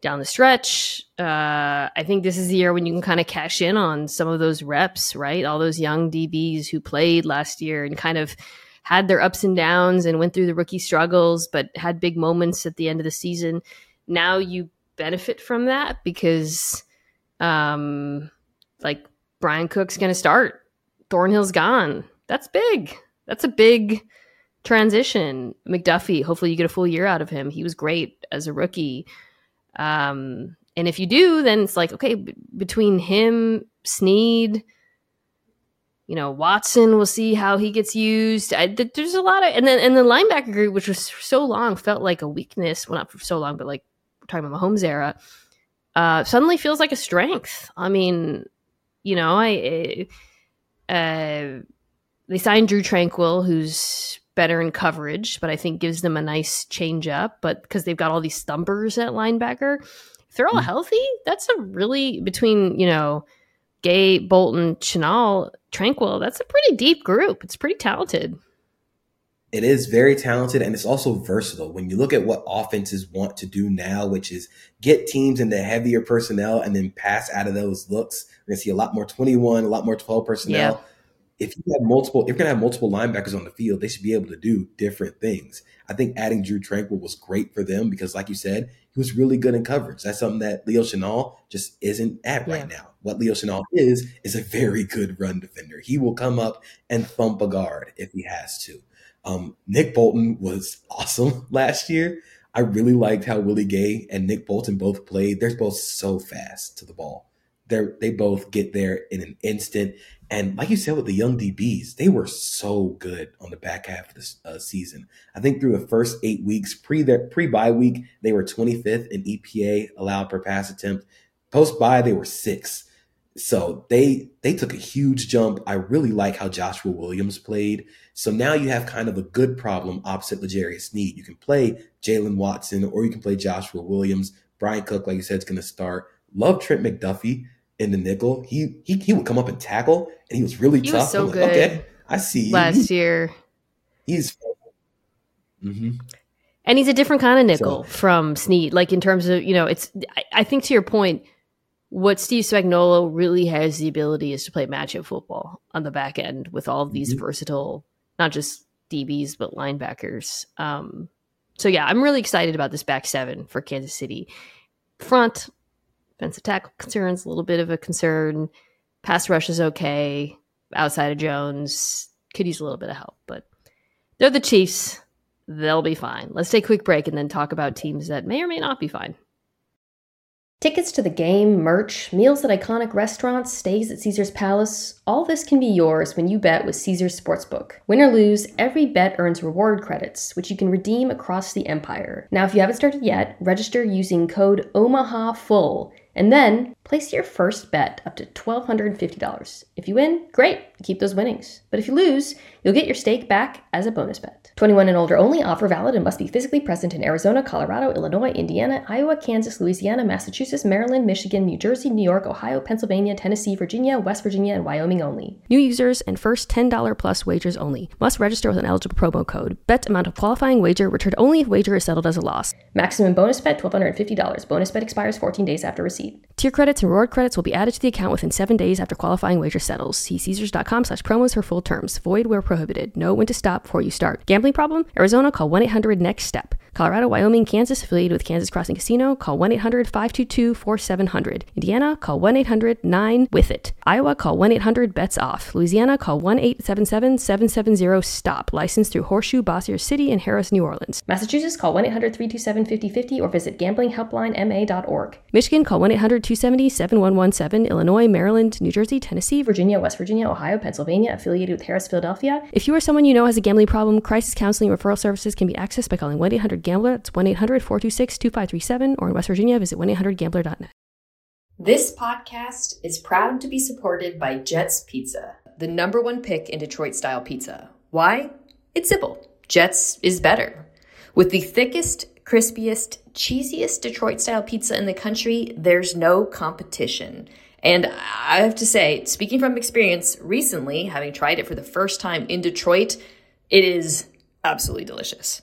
down the stretch. Uh, I think this is the year when you can kind of cash in on some of those reps, right? All those young DBs who played last year and kind of had their ups and downs and went through the rookie struggles, but had big moments at the end of the season. Now you benefit from that because, um, like Bryan Cook's going to start. Thornhill's gone that's big. That's a big transition. McDuffie, hopefully you get a full year out of him. He was great as a rookie. Um, and if you do, then it's like, okay, b- between him, Sneed, you know, Watson, we'll see how he gets used. I, th- there's a lot of, and then and the linebacker group, which was so long, felt like a weakness. Well, not for so long, but like we're talking about Mahomes era, uh, suddenly feels like a strength. I mean, you know, I, uh, they signed Drew Tranquill, who's better in coverage, but I think gives them a nice change up. But because they've got all these stumpers at linebacker, if they're all mm-hmm. healthy, that's a really between you know Gay, Bolton, Chenal, Tranquill. That's a pretty deep group. It's pretty talented. It is very talented and it's also versatile. When you look at what offenses want to do now, which is get teams into heavier personnel and then pass out of those looks, we're gonna see a lot more 21, a lot more 12 personnel. Yeah if you have multiple, if you're gonna have multiple linebackers on the field, they should be able to do different things. I think adding Drew Tranquill was great for them because, like you said, he was really good in coverage. That's something that Leo Chenal just isn't at yeah. right now. What Leo Chenal is is a very good run defender. He will come up and thump a guard if he has to. Um, Nick Bolton was awesome last year. I really liked how Willie Gay and Nick Bolton both played. They're both so fast to the ball. They're they both get there in an instant. And like you said with the young DBs, they were so good on the back half of this uh, season. I think through the first eight weeks, pre pre bye week, they were 25th in EPA allowed per pass attempt. Post bye, they were sixth. So they they took a huge jump. I really like how Joshua Williams played. So now you have kind of a good problem opposite L'Jarius Sneed. You can play Jaylen Watson or you can play Joshua Williams. Bryan Cook, like you said, is going to start. Love Trent McDuffie in the nickel. He he he would come up and tackle, and he was really He tough. was so like, good okay, I see. last year. He's. hmm And he's a different kind of nickel So- from Sneed. Like in terms of, you know, it's I, I think to your point, what Steve Spagnuolo really has the ability is to play matchup football on the back end with all of these Mhm. versatile, not just DBs but linebackers. Um, so yeah, I'm really excited about this back seven for Kansas City. Front defensive tackle concerns, a little bit of a concern. Pass rush is okay. Outside of Jones, could use a little bit of help, but they're the Chiefs. They'll be fine. Let's take a quick break and then talk about teams that may or may not be fine. Tickets to the game, merch, meals at iconic restaurants, stays at Caesar's Palace, all this can be yours when you bet with Caesar's Sportsbook. Win or lose, every bet earns reward credits, which you can redeem across the empire. Now, if you haven't started yet, register using code OMAHAFULL and then place your first bet up to $1,250. If you win, great, keep those winnings. But if you lose, you'll get your stake back as a bonus bet. 21 and older only, offer valid and must be physically present in Arizona, Colorado, Illinois, Indiana, Iowa, Kansas, Louisiana, Massachusetts, Maryland, Michigan, New Jersey, New York, Ohio, Pennsylvania, Tennessee, Virginia, West Virginia, and Wyoming only. New users and first $10 plus wagers only. Must register with an eligible promo code. Bet amount of qualifying wager returned only if wager is settled as a loss. Maximum bonus bet $1,250. Bonus bet expires 14 days after receipt. Tier credits and reward credits will be added to the account within seven days after qualifying wager settles. See Caesars.com slash promos for full terms. Void where prohibited. Know when to stop before you start. Gambling problem? Arizona, call 1-800-NEXT-STEP. Colorado, Wyoming, Kansas, affiliated with Kansas Crossing Casino, call 1-800-522-4700. Indiana, call 1-800-9-WITH-IT. Iowa, call 1-800-BETS-OFF. Louisiana, call 1-877-770-STOP. Licensed through Horseshoe, Bossier City, and Harrah's, New Orleans. Massachusetts, call 1-800-327-5050 or visit gamblinghelplinema.org. Michigan, call 1-800-270-7117. Illinois, Maryland, New Jersey, Tennessee, Virginia, West Virginia, Ohio, Pennsylvania, affiliated with Harrah's, Philadelphia. If you or someone you know has a gambling problem, crisis counseling referral services can be accessed by calling 1-800-GAMBLER. That's 1-800-426-2537 or in West Virginia, visit 1-800-GAMBLER.net. This podcast is proud to be supported by Jets Pizza, the number one pick in Detroit style pizza. Why? It's simple. Jets is better. With the thickest, crispiest, cheesiest Detroit style pizza in the country, there's no competition. And I have to say, speaking from experience, recently, having tried it for the first time in Detroit, it is absolutely delicious.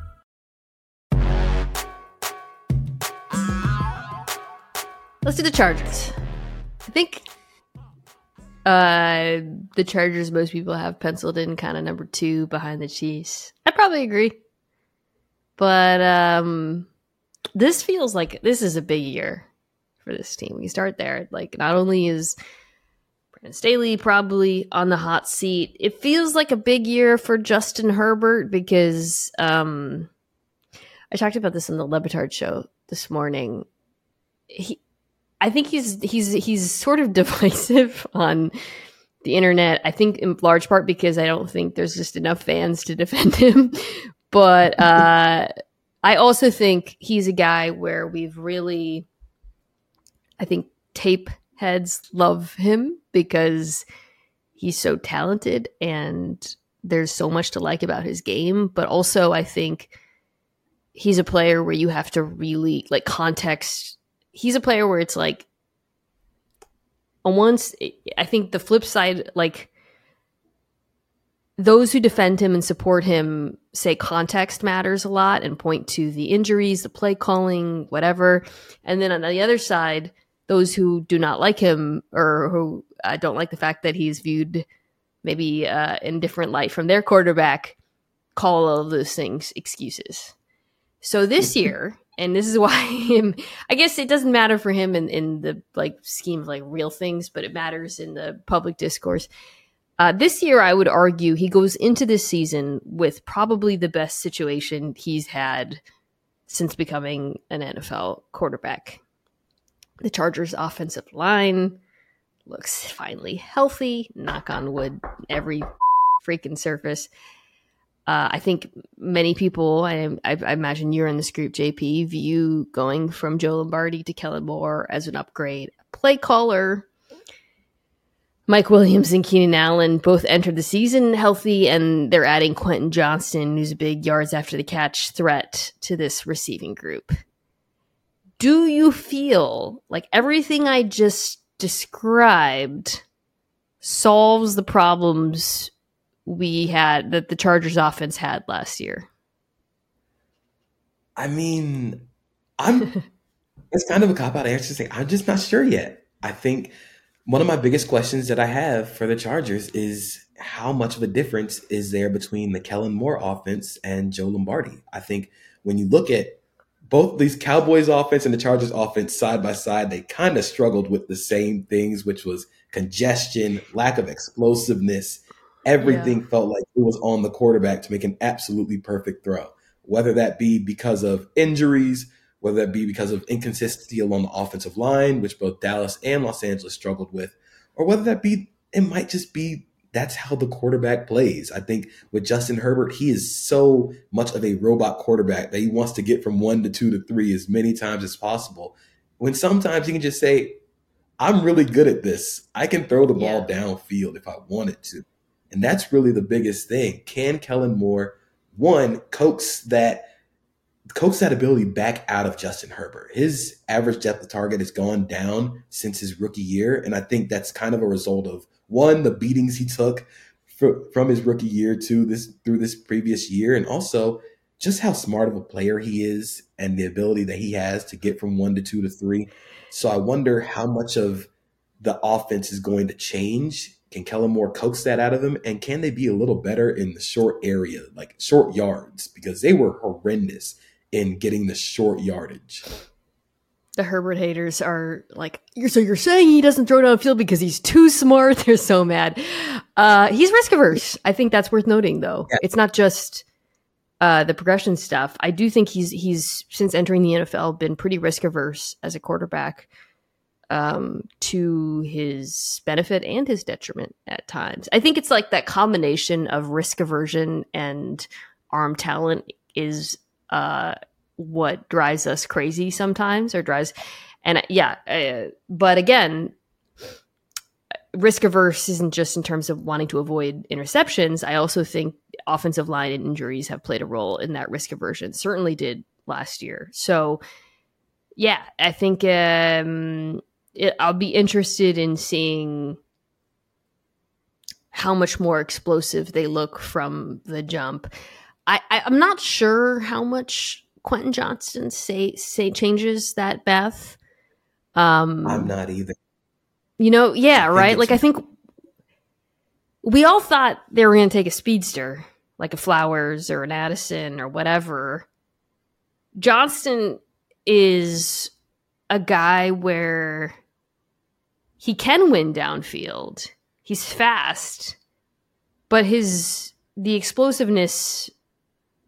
Let's do the Chargers. I think uh the Chargers most people have penciled in kind of number 2 behind the Chiefs. I probably agree. But um this feels like this is a big year for this team. We start there. Like not only is Brandon Staley probably on the hot seat, it feels like a big year for Justin Herbert because um I talked about this on the Le Batard show this morning. He I think he's he's he's sort of divisive on the internet. I think in large part because I don't think there's just enough fans to defend him. But uh, I also think he's a guy where we've really, I think, tape heads love him because he's so talented and there's so much to like about his game. But also, I think he's a player where you have to really like context. He's a player where it's like, on once, I think the flip side, like, those who defend him and support him say context matters a lot and point to the injuries, the play calling, whatever. And then on the other side, those who do not like him or who uh, don't like the fact that he's viewed maybe uh, in different light from their quarterback call all of those things excuses. So this year, and this is why him, I guess it doesn't matter for him in, in the like scheme of like real things, but it matters in the public discourse uh, this year, I would argue he goes into this season with probably the best situation he's had since becoming an NFL quarterback. The Chargers' offensive line looks finally healthy. Knock on wood, every freaking surface. Uh, I think many people, I, I, I, imagine you're in this group, JP, view going from Joe Lombardi to Kellen Moore as an upgrade. Play caller Mike Williams and Keenan Allen both entered the season healthy, and they're adding Quentin Johnston, who's a big yards after the catch threat to this receiving group. Do you feel like everything I just described solves the problems we had that the Chargers offense had last year? I mean, I'm it's kind of a cop out answer to say I'm just not sure yet. I think one of my biggest questions that I have for the Chargers is how much of a difference is there between the Kellen Moore offense and Joe Lombardi? I think when you look at both these Cowboys offense and the Chargers offense side by side, they kind of struggled with the same things, which was congestion, lack of explosiveness. Everything yeah. felt like it was on the quarterback to make an absolutely perfect throw, whether that be because of injuries, whether that be because of inconsistency along the offensive line, which both Dallas and Los Angeles struggled with, or whether that be it might just be that's how the quarterback plays. I think with Justin Herbert, he is so much of a robot quarterback that he wants to get from one to two to three as many times as possible. When sometimes he can just say, I'm really good at this. I can throw the ball yeah. downfield if I wanted to. And that's really the biggest thing. Can Kellen Moore, one, coax that coax that ability back out of Justin Herbert. His average depth of target has gone down since his rookie year, and I think that's kind of a result of one the beatings he took for, from his rookie year to this through this previous year, and also just how smart of a player he is and the ability that he has to get from one to two to three. So I wonder how much of the offense is going to change. Can Kellen Moore coax that out of them? And can they be a little better in the short area, like short yards? Because they were horrendous in getting the short yardage. The Herbert haters are like, so you're saying he doesn't throw downfield because he's too smart? They're so mad. Uh, he's risk averse. I think that's worth noting, though. Yeah. It's not just uh, the progression stuff. I do think he's he's since entering the NFL been pretty risk averse as a quarterback, um, to his benefit and his detriment at times. I think it's like that combination of risk aversion and arm talent is uh, what drives us crazy sometimes or drives and uh, yeah uh, but again risk averse isn't just in terms of wanting to avoid interceptions. I also think offensive line and injuries have played a role in that risk aversion. Certainly did last year. So yeah i think um, it, i'll be interested in seeing how much more explosive they look from the jump I, I am not sure how much Quentin Johnston say say changes that Beth. Um, I'm not either. You know, yeah, right. Like I think we all thought they were going to take a speedster, like a Flowers or an Addison or whatever. Johnston is a guy where he can win downfield. He's fast, but his the explosiveness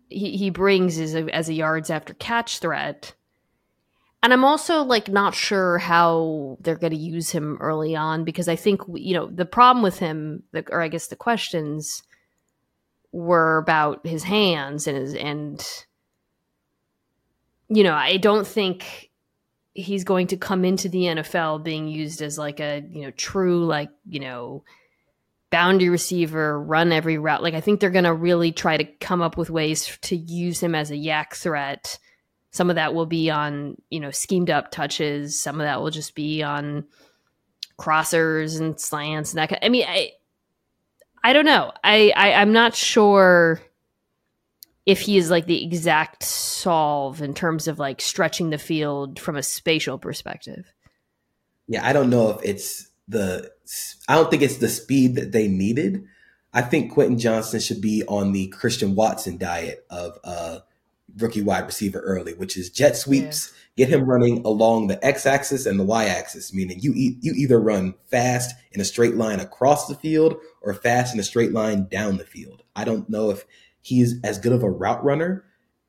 he, he brings is a, as a yards after catch threat. And I'm also like not sure how they're going to use him early on because I think you know the problem with him, or I guess the questions were about his hands and his and you know I don't think he's going to come into the NFL being used as like a you know true like you know boundary receiver, run every route. Like I think they're going to really try to come up with ways to use him as a YAC threat. Some of that will be on you know schemed up touches. Some of that will just be on crossers and slants and that. Kind Of, I mean, I I don't know. I, I I'm not sure if he is like the exact solve in terms of like stretching the field from a spatial perspective. Yeah, I don't know if it's the I don't think it's the speed that they needed. I think Quentin Johnston should be on the Christian Watson diet of uh rookie wide receiver early, which is jet sweeps, yeah. get him running along the x axis and the y axis, meaning you e- you either run fast in a straight line across the field or fast in a straight line down the field. I don't know if he's as good of a route runner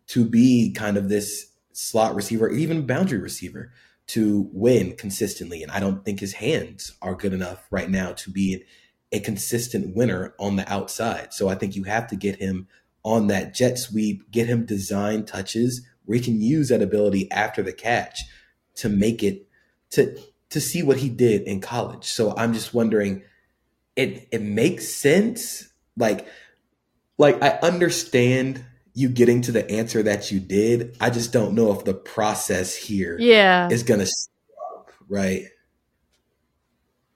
to be kind of this slot receiver, even boundary receiver to win consistently. And I don't think his hands are good enough right now to be a consistent winner on the outside. So I think you have to get him on that jet sweep, get him design touches where he can use that ability after the catch to make it to to see what he did in college. So I'm just wondering it it makes sense like like I understand you getting to the answer that you did. I just don't know if the process here yeah. is gonna stop, right?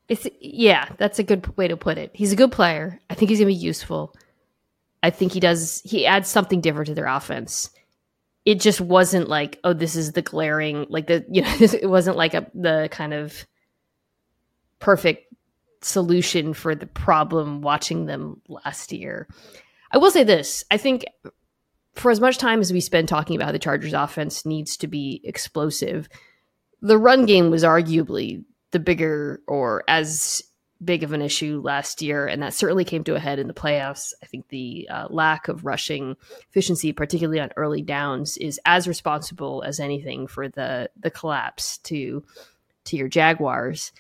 It's yeah, that's a good way to put it. He's a good player. I think he's gonna be useful. I think he does he adds something different to their offense. It just wasn't like, oh, this is the glaring like the you know, it wasn't like a the kind of perfect solution for the problem watching them last year. I will say this. I think for as much time as we spend talking about the Chargers offense needs to be explosive, the run game was arguably the bigger or as big of an issue last year, and that certainly came to a head in the playoffs. I think the uh, lack of rushing efficiency, particularly on early downs, is as responsible as anything for the the collapse to to your Jaguars.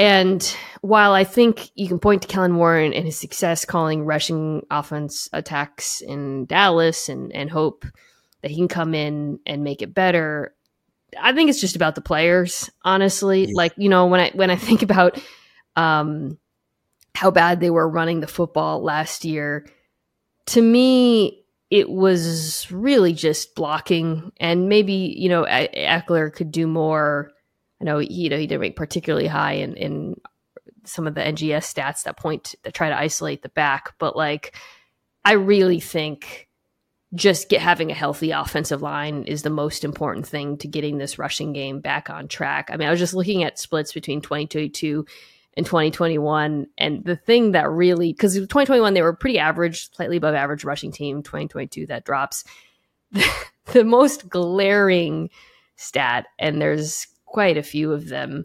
And while I think you can point to Kellen Warren and, his success calling rushing offense attacks in Dallas and, and hope that he can come in and make it better, I think it's just about the players, honestly. Yeah. Like, you know, when I when I think about um how bad they were running the football last year, to me it was really just blocking and maybe, you know, Ekeler could do more I know he, you know he didn't rank particularly high in in some of the NGS stats that point that try to isolate the back, but like I really think just get having a healthy offensive line is the most important thing to getting this rushing game back on track. I mean, I was just looking at splits between 2022 and 2021 and the thing that really cuz 2021 they were pretty average, slightly above average rushing team, 2022 that drops. the, the most glaring stat and there's quite a few of them,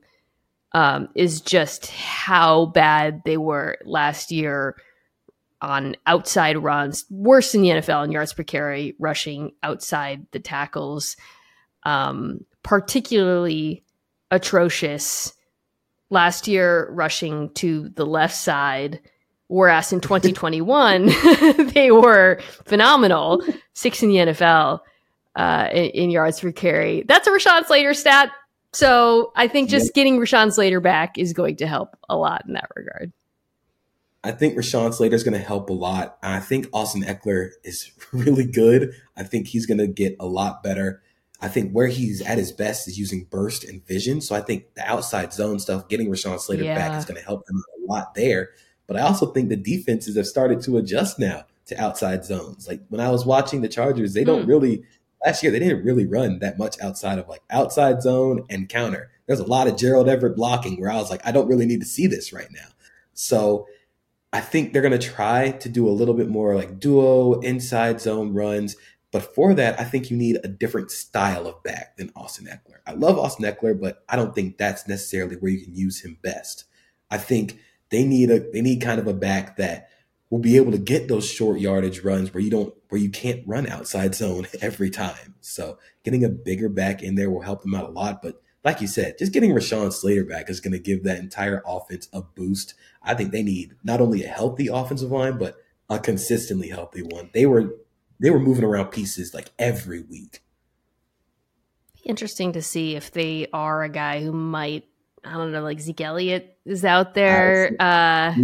um, is just how bad they were last year on outside runs, worse in the NFL in yards per carry, rushing outside the tackles, um, particularly atrocious last year, rushing to the left side. Whereas in 2021, they were phenomenal, six in the NFL uh, in, in, yards per carry. That's a Rashawn Slater stat. So I think just getting Rashawn Slater back is going to help a lot in that regard. I think Rashawn Slater is going to help a lot. I think Austin Ekeler is really good. I think he's going to get a lot better. I think where he's at his best is using burst and vision. So I think the outside zone stuff, getting Rashawn Slater yeah. back is going to help him a lot there. But I also think the defenses have started to adjust now to outside zones. Like when I was watching the Chargers, they don't mm. really last year they didn't really run that much outside of like outside zone and counter. There's a lot of Gerald Everett blocking where I was like, I don't really need to see this right now. So I think they're going to try to do a little bit more like duo inside zone runs. But for that, I think you need a different style of back than Austin Ekeler. I love Austin Ekeler, but I don't think that's necessarily where you can use him best. I think they need a they need kind of a back that will be able to get those short yardage runs where you don't where you can't run outside zone every time. So getting a bigger back in there will help them out a lot. But like you said, just getting Rashawn Slater back is going to give that entire offense a boost. I think they need not only a healthy offensive line, but a consistently healthy one. They were they were moving around pieces like every week. interesting to see if they are a guy who might, I don't know, like Zeke Elliott is out there. Uh,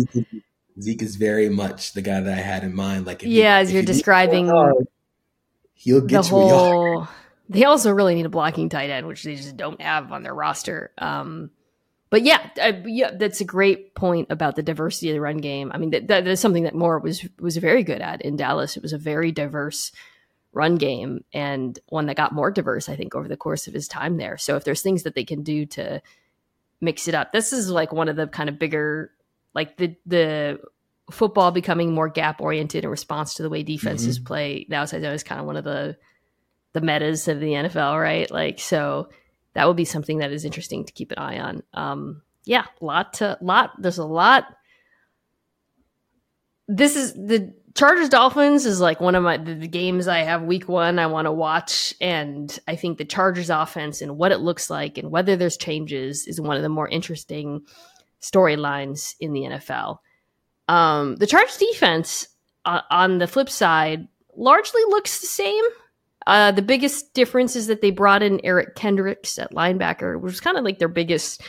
Zeke is very much the guy that I had in mind. Like, yeah, you, as you're describing, hard, he'll get the hole. They also really need a blocking tight end, which they just don't have on their roster. Um, but yeah, uh, yeah, that's a great point about the diversity of the run game. I mean, that, that is something that Moore was was very good at in Dallas. It was a very diverse run game and one that got more diverse, I think, over the course of his time there. So if there's things that they can do to mix it up, this is like one of the kind of bigger, like the the football becoming more gap oriented in response to the way defenses mm-hmm. play. The outside zone is kind of one of the the metas of the NFL, right? Like so that would be something that is interesting to keep an eye on. Um, yeah, a lot to lot. There's a lot. This is the Chargers Dolphins is like one of my the, the games I have week one I want to watch, and I think the Chargers offense and what it looks like and whether there's changes is one of the more interesting storylines in the NFL. Um, the Chargers defense uh, on the flip side largely looks the same. Uh, the biggest difference is that they brought in Eric Kendricks at linebacker, which was kind of like their biggest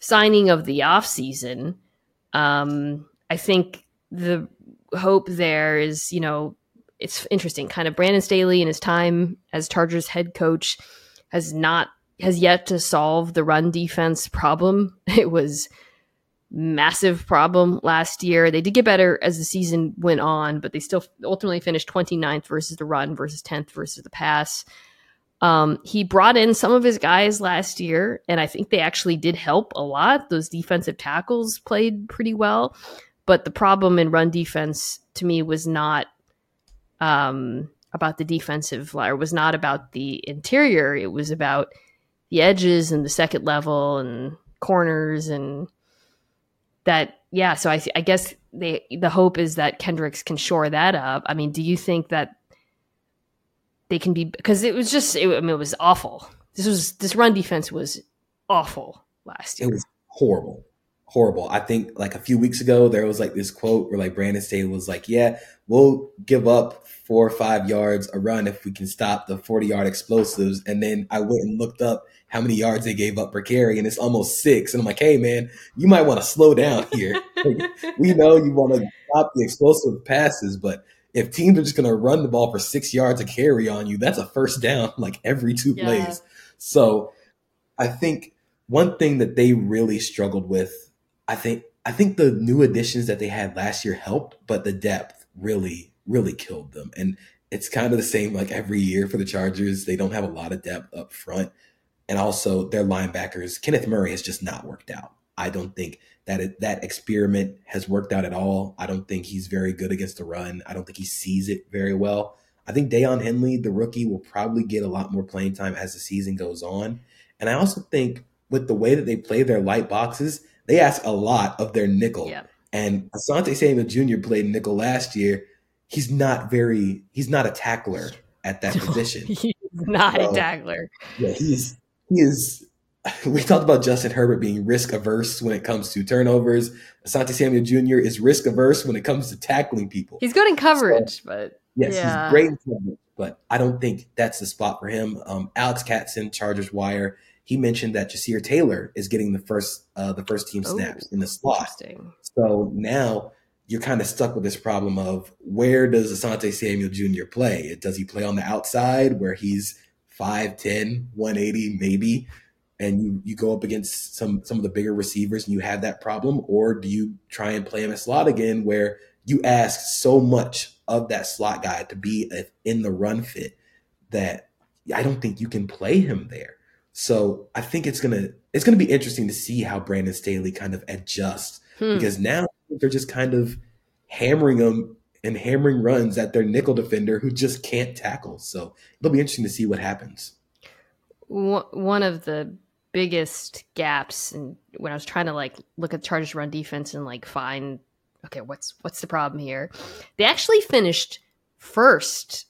signing of the offseason. Um, I think the hope there is, you know, it's interesting. Kind of Brandon Staley in his time as Chargers head coach has not has yet to solve the run defense problem. It was massive problem last year. They did get better as the season went on, but they still ultimately finished 29th versus the run versus 10th versus the pass. Um, he brought in some of his guys last year, and I think they actually did help a lot. Those defensive tackles played pretty well, but the problem in run defense to me was not um, about the defensive line, was not about the interior. It was about the edges and the second level and corners and that yeah so i i guess they the hope is that kendricks can shore that up. I mean do you think that they can be because it was just it, i mean it was awful. This was this run defense was awful last year. it was horrible horrible. I think like a few weeks ago there was like this quote where like brandon staley was like yeah we'll give up four or five yards a run if we can stop the 40 yard explosives. And then i went and looked up how many yards they gave up per carry, and it's almost six. And I'm like, hey man, you might want to slow down here. we know you want to stop the explosive passes, but if teams are just going to run the ball for six yards a carry on you, that's a first down like every two yeah. plays. So I think one thing that they really struggled with, I think, I think the new additions that they had last year helped, but the depth really, really killed them. And it's kind of the same like every year for the Chargers. They don't have a lot of depth up front and also their linebackers. Kenneth Murray has just not worked out. I don't think that it, that experiment has worked out at all. I don't think he's very good against the run. I don't think he sees it very well. I think Daiyan Henley, the rookie, will probably get a lot more playing time as the season goes on. And I also think with the way that they play their light boxes, they ask a lot of their nickel. Yeah. And Asante Samuel Jr. played nickel last year. He's not very, he's not a tackler at that position. he's not so, a tackler. Yeah, he's he is we talked about Justin Herbert being risk averse when it comes to turnovers. Asante Samuel Jr. is risk averse when it comes to tackling people. He's good in coverage, so, but yes, yeah. he's great in coverage, but I don't think that's the spot for him. Um, Alex Katzen, Chargers Wire, he mentioned that Ja'Sir Taylor is getting the first uh, the first team snaps Ooh, in the slot. So now you're kind of stuck with this problem of where does Asante Samuel Jr. play? Does he play on the outside where he's 5'10, 180 maybe, and you, you go up against some some of the bigger receivers and you have that problem? Or do you try and play him a slot again where you ask so much of that slot guy to be a, in the run fit that I don't think you can play him there. So I think it's gonna it's gonna be interesting to see how Brandon Staley kind of adjusts hmm. because now they're just kind of hammering him and hammering runs at their nickel defender who just can't tackle. So it'll be interesting to see what happens. One of the biggest gaps, and when I was trying to like look at Chargers run defense and like find, okay, what's what's the problem here? They actually finished first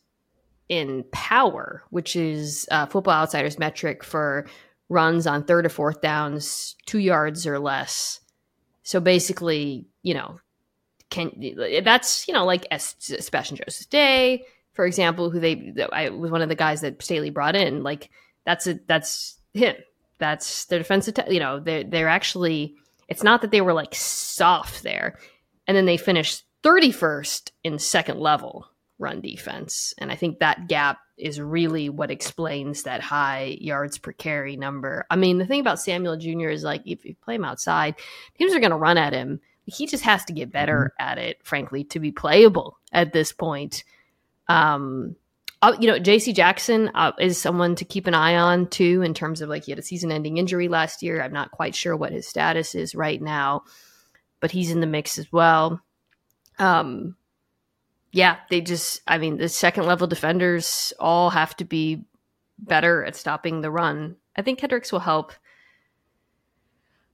in power, which is uh, Football Outsiders metric for runs on third or fourth downs, two yards or less. So basically, you know, can that's you know like Sebastian Joseph Day, for example, who they I was one of the guys that Staley brought in. Like That's a that's him. That's their defensive. You know, they're they're actually. It's not that they were like soft there, and then they finished thirty first in second level run defense, and I think that gap is really what explains that high yards per carry number. I mean, the thing about Samuel Jr. is like if you play him outside, teams are going to run at him. He just has to get better mm-hmm. at it, frankly, to be playable at this point. Um, uh, you know, J.C. Jackson uh, is someone to keep an eye on too, in terms of like he had a season-ending injury last year. I'm not quite sure what his status is right now, but he's in the mix as well. Um, yeah, they just, I mean, the second level defenders all have to be better at stopping the run. I think Kendricks will help.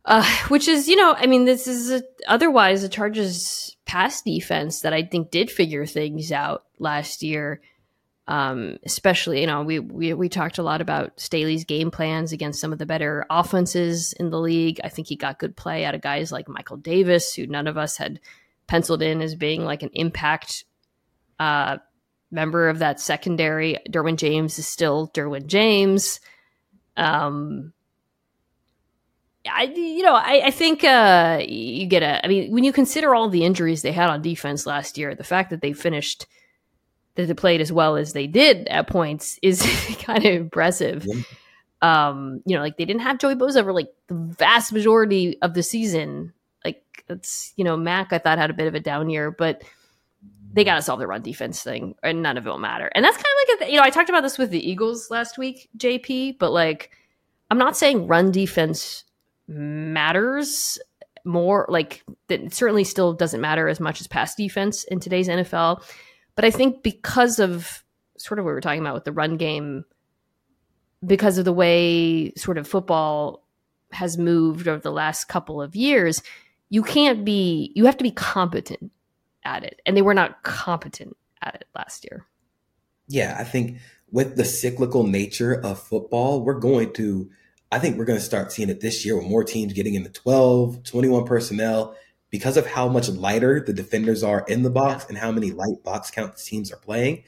Uh, which is, you know, I mean, this is a, otherwise a Chargers pass defense that I think did figure things out last year. Um, especially, you know, we, we we talked a lot about Staley's game plans against some of the better offenses in the league. I think he got good play out of guys like Michael Davis, who none of us had penciled in as being like an impact uh, member of that secondary. Derwin James is still Derwin James. Um, I, you know, I, I think uh, you get a. I mean, when you consider all the injuries they had on defense last year, the fact that they finished, that they played as well as they did at points is kind of impressive. Yeah. Um, you know, like they didn't have Joey Bosa for like the vast majority of the season. Like that's, you know, Mack I thought had a bit of a down year, but they got to solve the run defense thing, and none of it will matter. And that's kind of like a, you know I talked about this with the Eagles last week, JP. But like, I'm not saying run defense matters more. Like, it certainly still doesn't matter as much as pass defense in today's NFL. But I think because of sort of what we were talking about with the run game, because of the way sort of football has moved over the last couple of years, you can't be you have to be competent at it, and they were not competent at it last year. Yeah, I think with the cyclical nature of football, we're going to, I think we're going to start seeing it this year with more teams getting into 12, 21 personnel because of how much lighter the defenders are in the box and how many light box count teams are playing.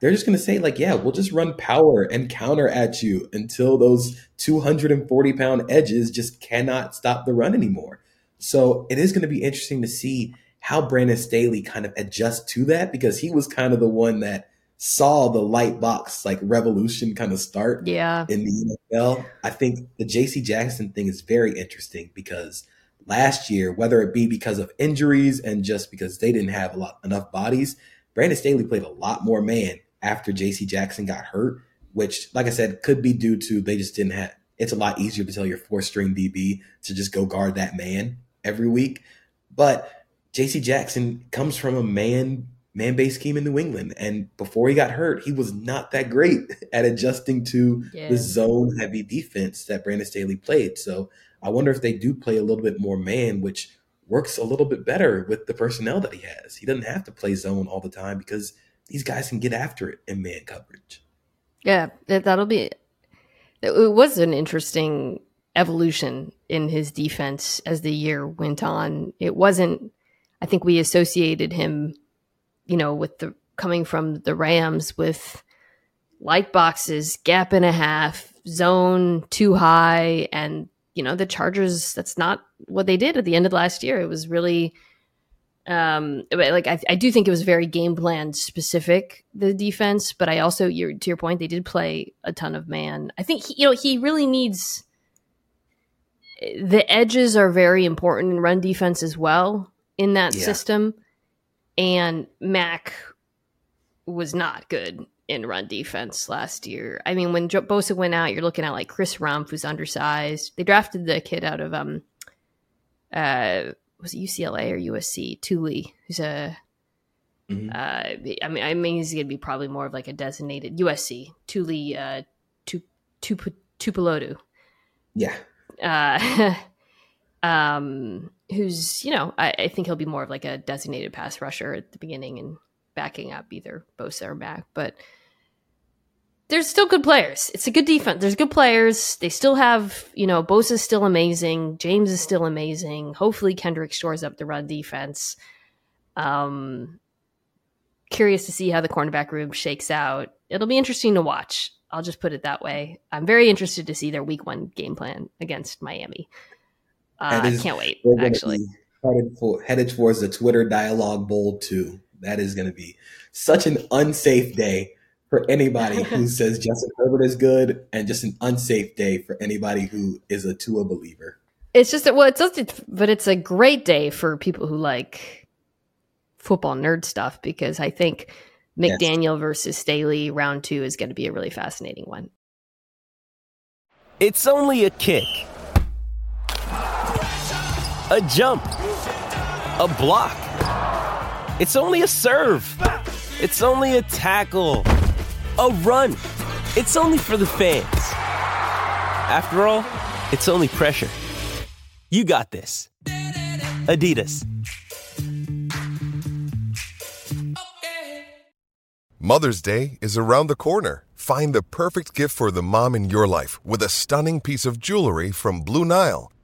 They're just going to say, like, yeah, we'll just run power and counter at you until those 240 pound edges just cannot stop the run anymore. So it is going to be interesting to see how Brandon Staley kind of adjusts to that because he was kind of the one that saw the light box like revolution kind of start yeah. in the NFL. I think the JC Jackson thing is very interesting because last year, whether it be because of injuries and just because they didn't have a lot enough bodies, Brandon Staley played a lot more man after JC Jackson got hurt, which like I said could be due to they just didn't have it's a lot easier to tell your four string DB to just go guard that man every week. But J.C. Jackson comes from a man man based scheme in New England, and before he got hurt, he was not that great at adjusting to yeah. the zone heavy defense that Brandon Staley played. So I wonder if they do play a little bit more man, which works a little bit better with the personnel that he has. He doesn't have to play zone all the time because these guys can get after it in man coverage. Yeah, that'll be. It was an interesting evolution in his defense as the year went on. It wasn't I think we associated him, you know, with the coming from the Rams with light boxes, gap and a half, zone too high, and you know the Chargers. That's not what they did at the end of last year. It was really, um, like I, I do think it was very game plan specific the defense, but I also, your to your point, they did play a ton of man. I think he, you know he really needs the edges are very important in run defense as well in that yeah. system. And Mack was not good in run defense last year. I mean, when Bosa went out, you're looking at like Chris Rumph, who's undersized. They drafted the kid out of um, uh, was it UCLA or USC? Tuli, who's a, mm-hmm. uh, I mean, I mean, he's gonna be probably more of like a designated USC Tuli, uh, Tuipulotu. Yeah. Uh, um, who's you know I, I, think he'll be more of like a designated pass rusher at the beginning and backing up either Bosa or Mack, but there's still good players. It's a good defense. There's good players. They still have, you know, Bosa's still amazing. James is still amazing. Hopefully Kendrick shores up the run defense. Um curious to see how the cornerback room shakes out. It'll be interesting to watch. I'll just put it that way. I'm very interested to see their week one game plan against Miami. Uh, I can't wait. Actually, headed for headed towards the Twitter Dialogue Bowl too. That is going to be such an unsafe day for anybody who says Justin Herbert is good, and just an unsafe day for anybody who is a Tua believer. It's just well, it's just, but it's a great day for people who like football nerd stuff because I think McDaniel yes. versus Staley round two is going to be a really fascinating one. It's only a kick, a jump, a block. It's only a serve. It's only a tackle, a run. It's only for the fans. After all, it's only pressure. You got this. Adidas. Mother's Day is around the corner. Find the perfect gift for the mom in your life with a stunning piece of jewelry from Blue Nile.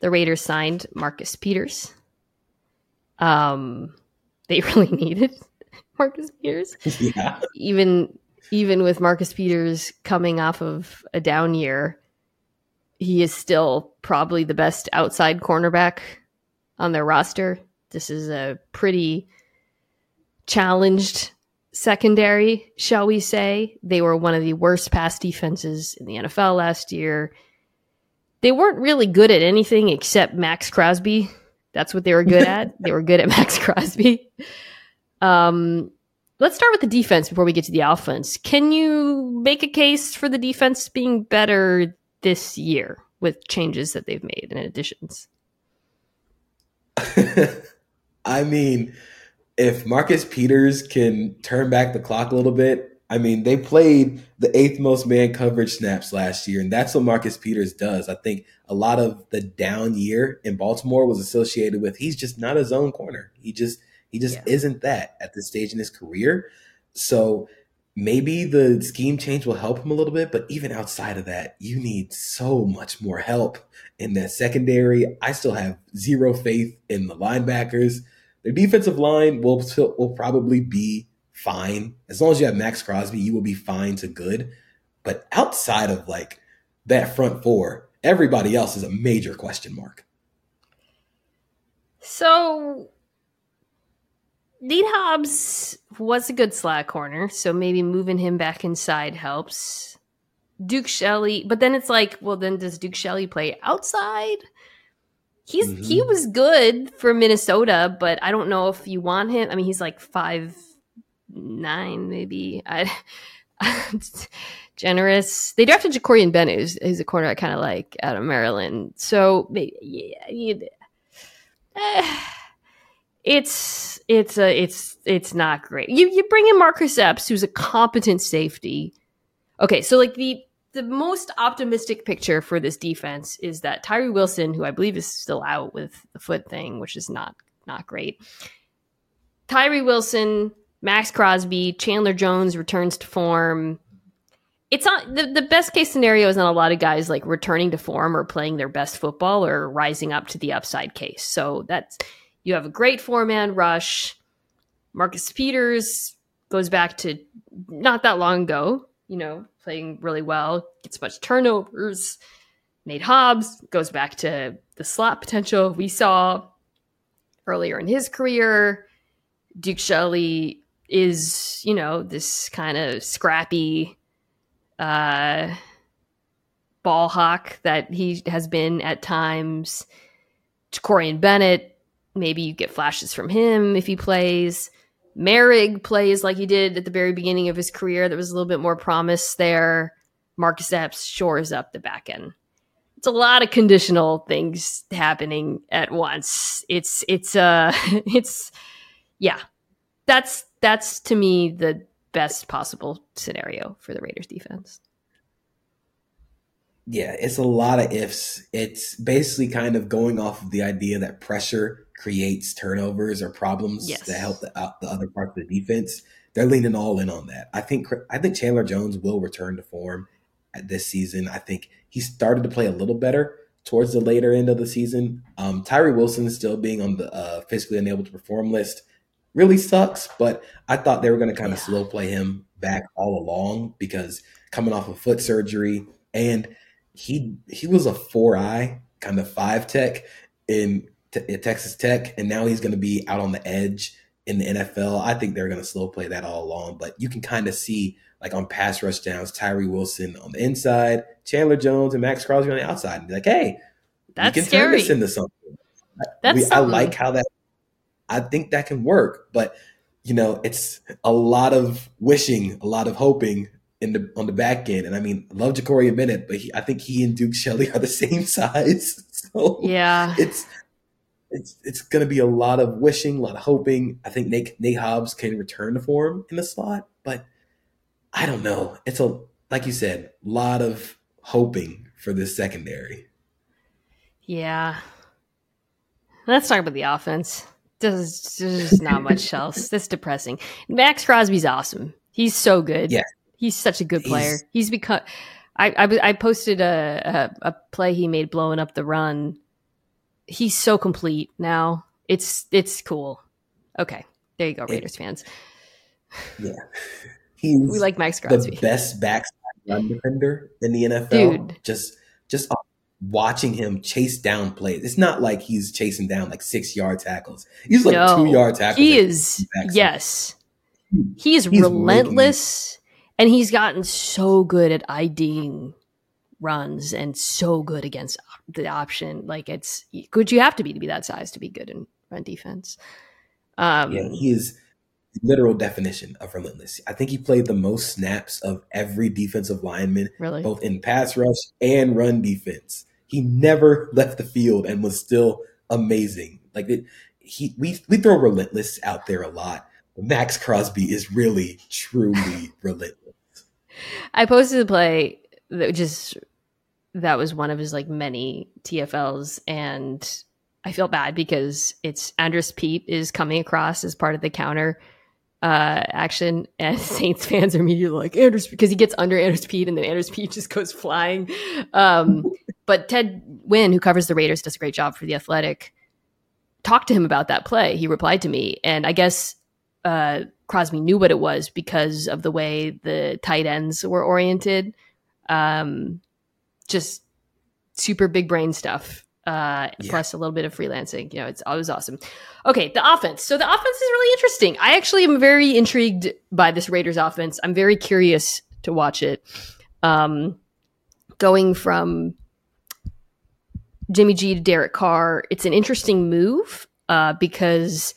The Raiders signed Marcus Peters. Um, they really needed Marcus Peters. Yeah. Even even with Marcus Peters coming off of a down year, he is still probably the best outside cornerback on their roster. This is a pretty challenged secondary, shall we say. They were one of the worst pass defenses in the NFL last year. They weren't really good at anything except Maxx Crosby. That's what they were good at. They were good at Maxx Crosby. Um, let's start with the defense before we get to the offense. Can you make a case for the defense being better this year with changes that they've made and additions? I mean, if Marcus Peters can turn back the clock a little bit, I mean, they played the eighth most man coverage snaps last year, and that's what Marcus Peters does. I think a lot of the down year in Baltimore was associated with he's just not a zone corner. He just he just yeah. isn't that at this stage in his career. So maybe the scheme change will help him a little bit, but even outside of that, you need so much more help in that secondary. I still have zero faith in the linebackers. Their defensive line will will probably be fine as long as you have Maxx Crosby. You will be fine to good. But outside of like that front four, everybody else is a major question mark. So Nate Hobbs was a good slot corner, so maybe moving him back inside helps. Duke Shelley, but then it's like, well, then does Duke Shelley play outside? He's mm-hmm. he was good for Minnesota, but I don't know if you want him. I mean, he's like five nine, maybe. I generous. They drafted Jakorian Bennett, who's, who's a corner I kind of like out of Maryland. So yeah, you, uh, it's it's a it's it's not great. You you bring in Marcus Epps, who's a competent safety. Okay, so like the the most optimistic picture for this defense is that Tyree Wilson, who I believe is still out with the foot thing, which is not not great. Tyree Wilson, Maxx Crosby, Chandler Jones returns to form. It's not the, the best case scenario is not a lot of guys like returning to form or playing their best football or rising up to the upside case. So that's you have a great four man rush. Marcus Peters goes back to not that long ago, you know, playing really well, gets a bunch of turnovers. Nate Hobbs goes back to the slot potential we saw earlier in his career. Duke Shelley is, you know, this kind of scrappy uh, ball hawk that he has been at times. Corian Bennett maybe you get flashes from him if he plays. Moehrig plays like he did at the very beginning of his career. There was a little bit more promise there. Marcus Epps shores up the back end. It's a lot of conditional things happening at once. It's it's uh it's yeah. That's that's to me the best possible scenario for the Raiders defense. Yeah, it's a lot of ifs. It's basically kind of going off of the idea that pressure creates turnovers or problems Yes. that help the, out the other parts of the defense. They're leaning all in on that. I think I think Chandler Jones will return to form at this season. I think he started to play a little better towards the later end of the season. Um, Tyree Wilson still being on the uh, physically unable to perform list really sucks, but I thought they were going to kind of Yeah. slow play him back all along because coming off of foot surgery and he he was a four eye kind of five tech in, te- at Texas Tech, and now he's going to be out on the edge in the NFL. I think they're going to slow play that all along, but you can kind of see like on pass rush downs, Tyree Wilson on the inside, Chandler Jones and Maxx Crosby on the outside, and be like, hey, That's we can scary. turn this into something. That's We- I like how that. I think that can work, but you know, it's a lot of wishing, a lot of hoping in the on the back end. And I mean, love Jakorian Bennett, but he, I think he and Duke Shelley are the same size, so yeah. it's it's it's going to be a lot of wishing, a lot of hoping. I think Nate Nate Hobbs can return to form in the slot, but I don't know. It's a like you said, a lot of hoping for this secondary. Yeah. Let's talk about the offense. There's, there's just not much else. That's depressing. Maxx Crosby's awesome. He's so good. Yeah. He's such a good player. He's become. I, I, I posted a, a, a play he made blowing up the run. He's so complete now. It's it's cool. Okay. There you go, Raiders fans. Yeah, he's We like Maxx Crosby. the best backside run defender in the NFL. Dude. just just watching him chase down plays. It's not like he's chasing down like six yard tackles. He's like No, two yard tackles. He is, yes. He is He's relentless, and he's gotten so good at IDing runs and so good against the option. Like it's good. You have to be to be that size to be good in run defense. Um, Yeah, he is literal definition of relentless. I think he played the most snaps of every defensive lineman, really. both in pass rush and run defense. He never left the field and was still amazing. Like it, he, we we throw relentless out there a lot. Maxx Crosby is really truly relentless. I posted a play that just that was one of his like many TFLs, and I feel bad because it's Andrus Peat is coming across as part of the counter uh action, and Saints fans are immediately like Andrus because he gets under Andrus Peat, and then Andrus Peat just goes flying. Um, but Ted Nguyen, who covers the Raiders, does a great job for the Athletic. Talked to him about that play. He replied to me, and I guess uh, Crosby knew what it was because of the way the tight ends were oriented. Um, just super big brain stuff. Uh, Yeah. plus a little bit of freelancing. You know, it's always awesome. Okay, the offense. So the offense is really interesting. I actually am very intrigued by this Raiders offense. I'm very curious to watch it. Um, going from Jimmy G to Derek Carr, it's an interesting move uh, because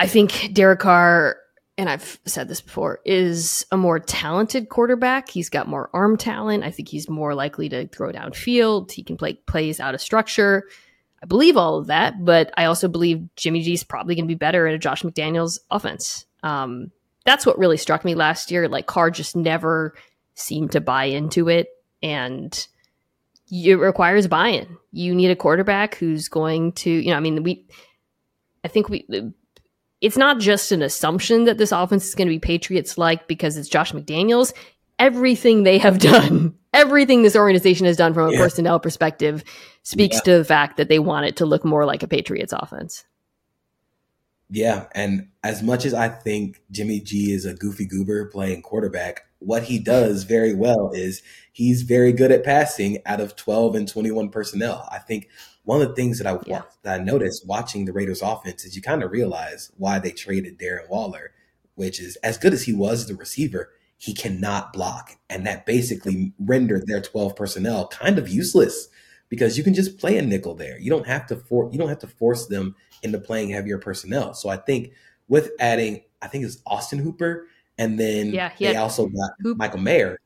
I think Derek Carr, and I've said this before, is a more talented quarterback. He's got more arm talent. I think he's more likely to throw downfield. He can play plays out of structure. I believe all of that, but I also believe Jimmy G is probably going to be better at a Josh McDaniels offense. Um, that's what really struck me last year. Like Carr just never seemed to buy into it, and it requires buy-in. You need a quarterback who's going to, you know, I mean, we, I think we, it's not just an assumption that this offense is going to be Patriots like because it's Josh McDaniels. Everything they have done, everything this organization has done from a Yeah. personnel perspective speaks Yeah. to the fact that they want it to look more like a Patriots offense. Yeah, and as much as I think Jimmy G is a goofy goober playing quarterback, what he does very well is he's very good at passing out of 12 and 21 personnel. I think one of the things that I Yeah. that I noticed watching the Raiders offense is you kind of realize why they traded Darren Waller, which is as good as he was as the receiver, he cannot block. And that basically rendered their 12 personnel kind of useless because you can just play a nickel there. You don't have to for you don't have to force them into playing heavier personnel. So I think with adding, I think it's Austin Hooper, and then Yeah, he they also got Hoop- Michael Mayer.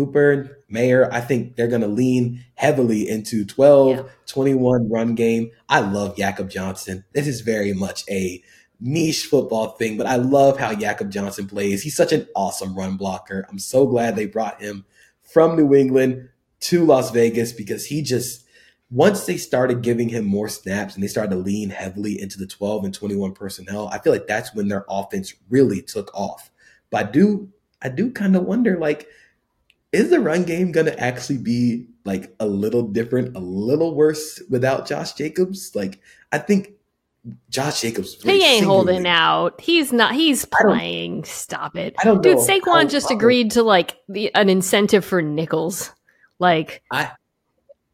Hooper, Mayer, I think they're going to lean heavily into 12, Yeah. 21 run game. I love Jakob Johnson. This is very much a niche football thing, but I love how Jakob Johnson plays. He's such an awesome run blocker. I'm so glad they brought him from New England to Las Vegas because he just once they started giving him more snaps and they started to lean heavily into the 12 and 21 personnel, I feel like that's when their offense really took off. But I do I do kind of wonder like is the run game going to actually be like a little different, a little worse without Josh Jacobs? Like I think Josh Jacobs. He ain't holding out. He's not. He's playing. Stop it, I don't dude. know Saquon just agreed to like the, an incentive for nickels. Like, I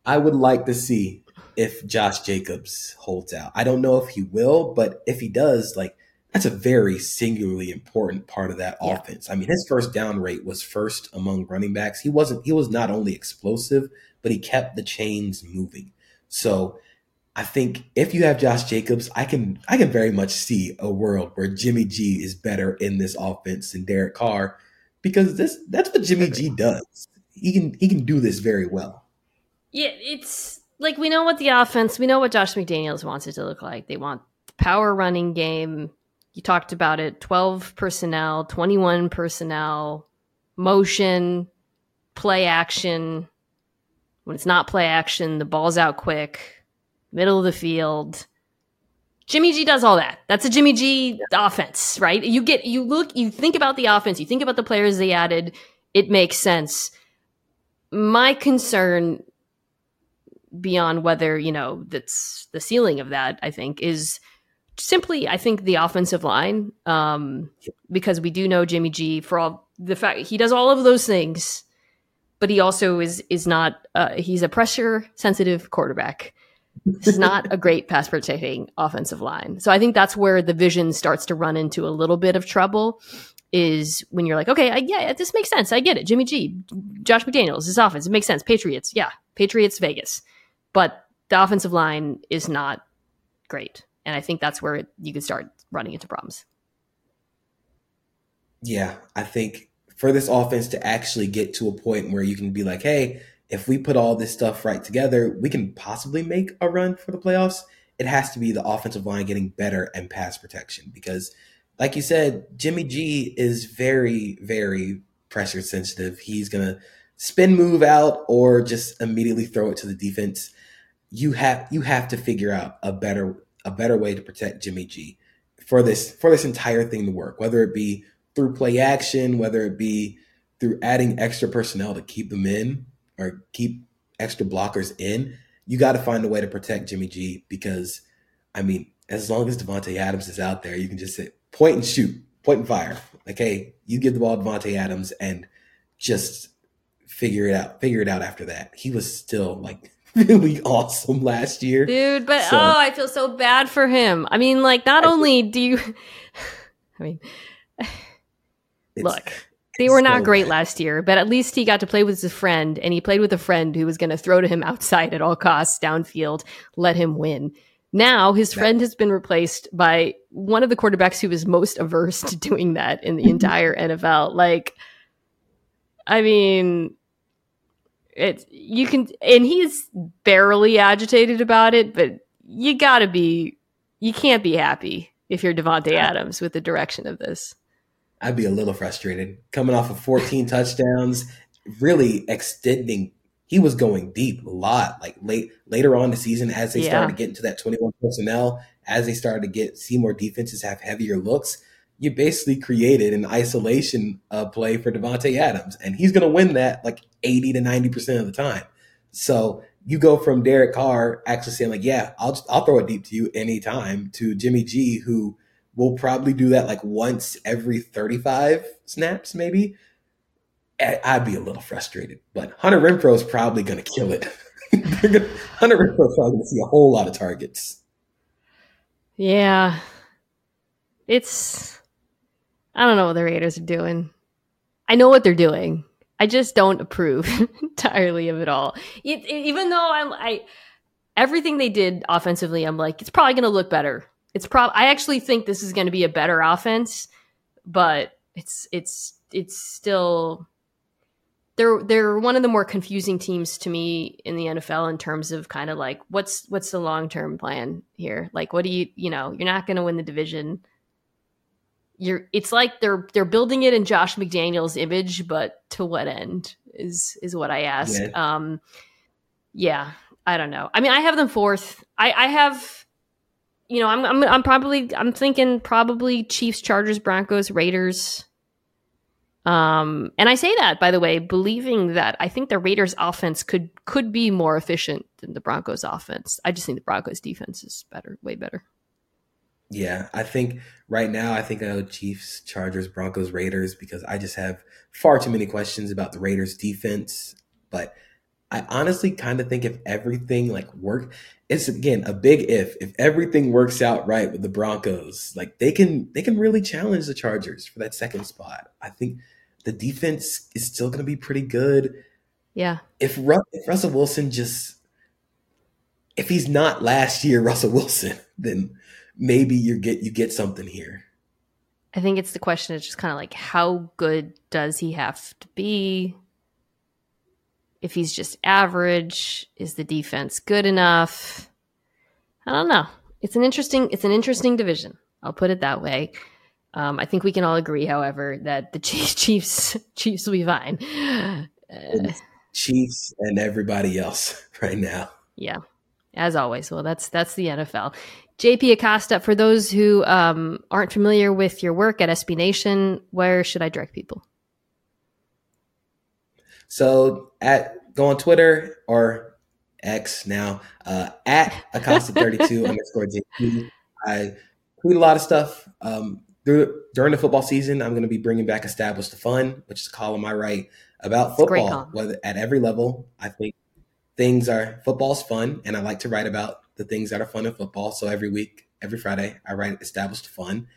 I would like to see if Josh Jacobs holds out. I don't know if he will, but if he does, like that's a very singularly important part of that Yeah. offense. I mean, his first down rate was first among running backs. He wasn't he was not only explosive, but he kept the chains moving. So I think if you have Josh Jacobs, I can I can very much see a world where Jimmy G is better in this offense than Derek Carr because this that's what Jimmy G does. He can he can do this very well. yeah, it's like we know what the offense. We know what Josh McDaniels wants it to look like. They want power running game. You talked about it. Twelve personnel, twenty one personnel, motion, play action. When it's not play action, the ball's out quick, middle of the field. Jimmy G does all that. That's a Jimmy G offense, right? You get you look you think about the offense, you think about the players they added, it makes sense. My concern beyond whether, you know, that's the ceiling of that, I think, is simply I think the offensive line. Um because we do know Jimmy G for all the fact he does all of those things, but he also is is not uh, he's a pressure sensitive quarterback. This is not a great pass protecting offensive line. So I think that's where the vision starts to run into a little bit of trouble. Is when you're like, okay, I, yeah, this makes sense. I get it. Jimmy G, Josh McDaniels, his offense, it makes sense. Patriots, yeah, Patriots, Vegas, but the offensive line is not great, and I think that's where you can start running into problems. Yeah, I think for this offense to actually get to a point where you can be like, hey, if we put all this stuff right together, we can possibly make a run for the playoffs. It has to be the offensive line getting better and pass protection because, like you said, Jimmy G is very, very pressure sensitive. He's going to spin move out or just immediately throw it to the defense. You have you have to figure out a better a better way to protect Jimmy G for this for this entire thing to work, whether it be through play action, whether it be through adding extra personnel to keep them in or keep extra blockers in, you got to find a way to protect Jimmy G because, I mean, as long as Davante Adams is out there, you can just say point and shoot, point and fire. Like, hey, you give the ball to Davante Adams and just figure it out. Figure it out after that. He was still like really awesome last year. Dude, but So- oh, I feel so bad for him. I mean, like, not I- only do you, I mean, look, they were not so great bad. last year, but at least he got to play with his friend, and he played with a friend who was going to throw to him outside at all costs, downfield, let him win. Now his friend has been replaced by one of the quarterbacks who is most averse to doing that in the entire NFL. Like, I mean, it's you can, and he's barely agitated about it, but you got to be, you can't be happy if you're Davante Adams with the direction of this. I'd be a little frustrated coming off of 14 touchdowns, really extending. He was going deep a lot, like late later on the season as they Yeah. started to get into that 21 personnel, as they started to get see more defenses have heavier looks. You basically created an isolation uh, play for Davante Adams, and he's going to win that like 80 to 90 percent of the time. So you go from Derek Carr actually saying like, "Yeah, I'll just I'll throw it deep to you anytime," to Jimmy G, who will probably do that like once every 35 snaps, maybe. I'd be a little frustrated, but Hunter Renfrow is probably going to kill it. Hunter Renfrow is probably going to see a whole lot of targets. Yeah. It's I don't know what the Raiders are doing. I know what they're doing. I just don't approve entirely of it all. It, it- even though I'm I everything they did offensively, I'm like it's probably going to look better. It's prob I actually think this is going to be a better offense, but it's it's it's still they're they're one of the more confusing teams to me in the NFL in terms of kind of like what's what's the long term plan here? Like what do you you know you're not going to win the division. You're it's like they're they're building it in Josh McDaniels image, but to what end is is what I ask. Yeah. Um yeah, I don't know. I mean, I have them fourth. I I have you know, I'm I'm I'm probably I'm thinking probably Chiefs, Chargers, Broncos, Raiders. Um, and I say that by the way, believing that I think the Raiders offense could could be more efficient than the Broncos offense. I just think the Broncos defense is better, way better. Yeah, I think right now I think I go Chiefs, Chargers, Broncos, Raiders because I just have far too many questions about the Raiders defense. But I honestly kind of think if everything like work, it's again a big if. If everything works out right with the Broncos, like they can they can really challenge the Chargers for that second spot. I think the defense is still going to be pretty good. Yeah. If, Ru- if Russell Wilson just if he's not last year Russell Wilson, then maybe you get you get something here. I think it's the question is just kind of like how good does he have to be? If he's just average, is the defense good enough? I don't know. It's an interesting it's an interesting division. I'll put it that way. Um, I think we can all agree, however, that the Chiefs Chiefs Chiefs will be fine. Uh, Chiefs and everybody else right now. yeah, as always. Well, that's that's the NFL. JP Acosta, for those who um, aren't familiar with your work at SB Nation, where should I direct people? So at go on Twitter or X now uh, at Acosta32 underscore JP. I tweet a lot of stuff. Um, through, during the football season, I'm going to be bringing back Established the Fun, which is a column I write about It's a great football, whether at every level. I think things are football's fun, and I like to write about the things that are fun in football. So every week, every Friday, I write Established Fun,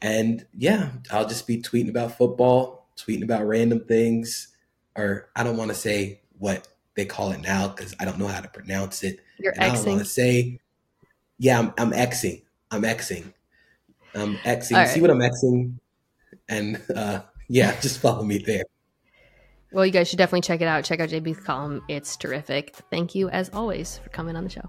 and yeah, I'll just be tweeting about football, tweeting about random things, or I don't want to say what they call it now because I don't know how to pronounce it. You're And I don't want to say, yeah, I'm, I'm Xing. I'm Xing. I'm Xing. All See what I'm Xing? And uh, yeah, just follow me there. Well, you guys should definitely check it out. Check out JB's column. It's terrific. Thank you, as always, for coming on the show.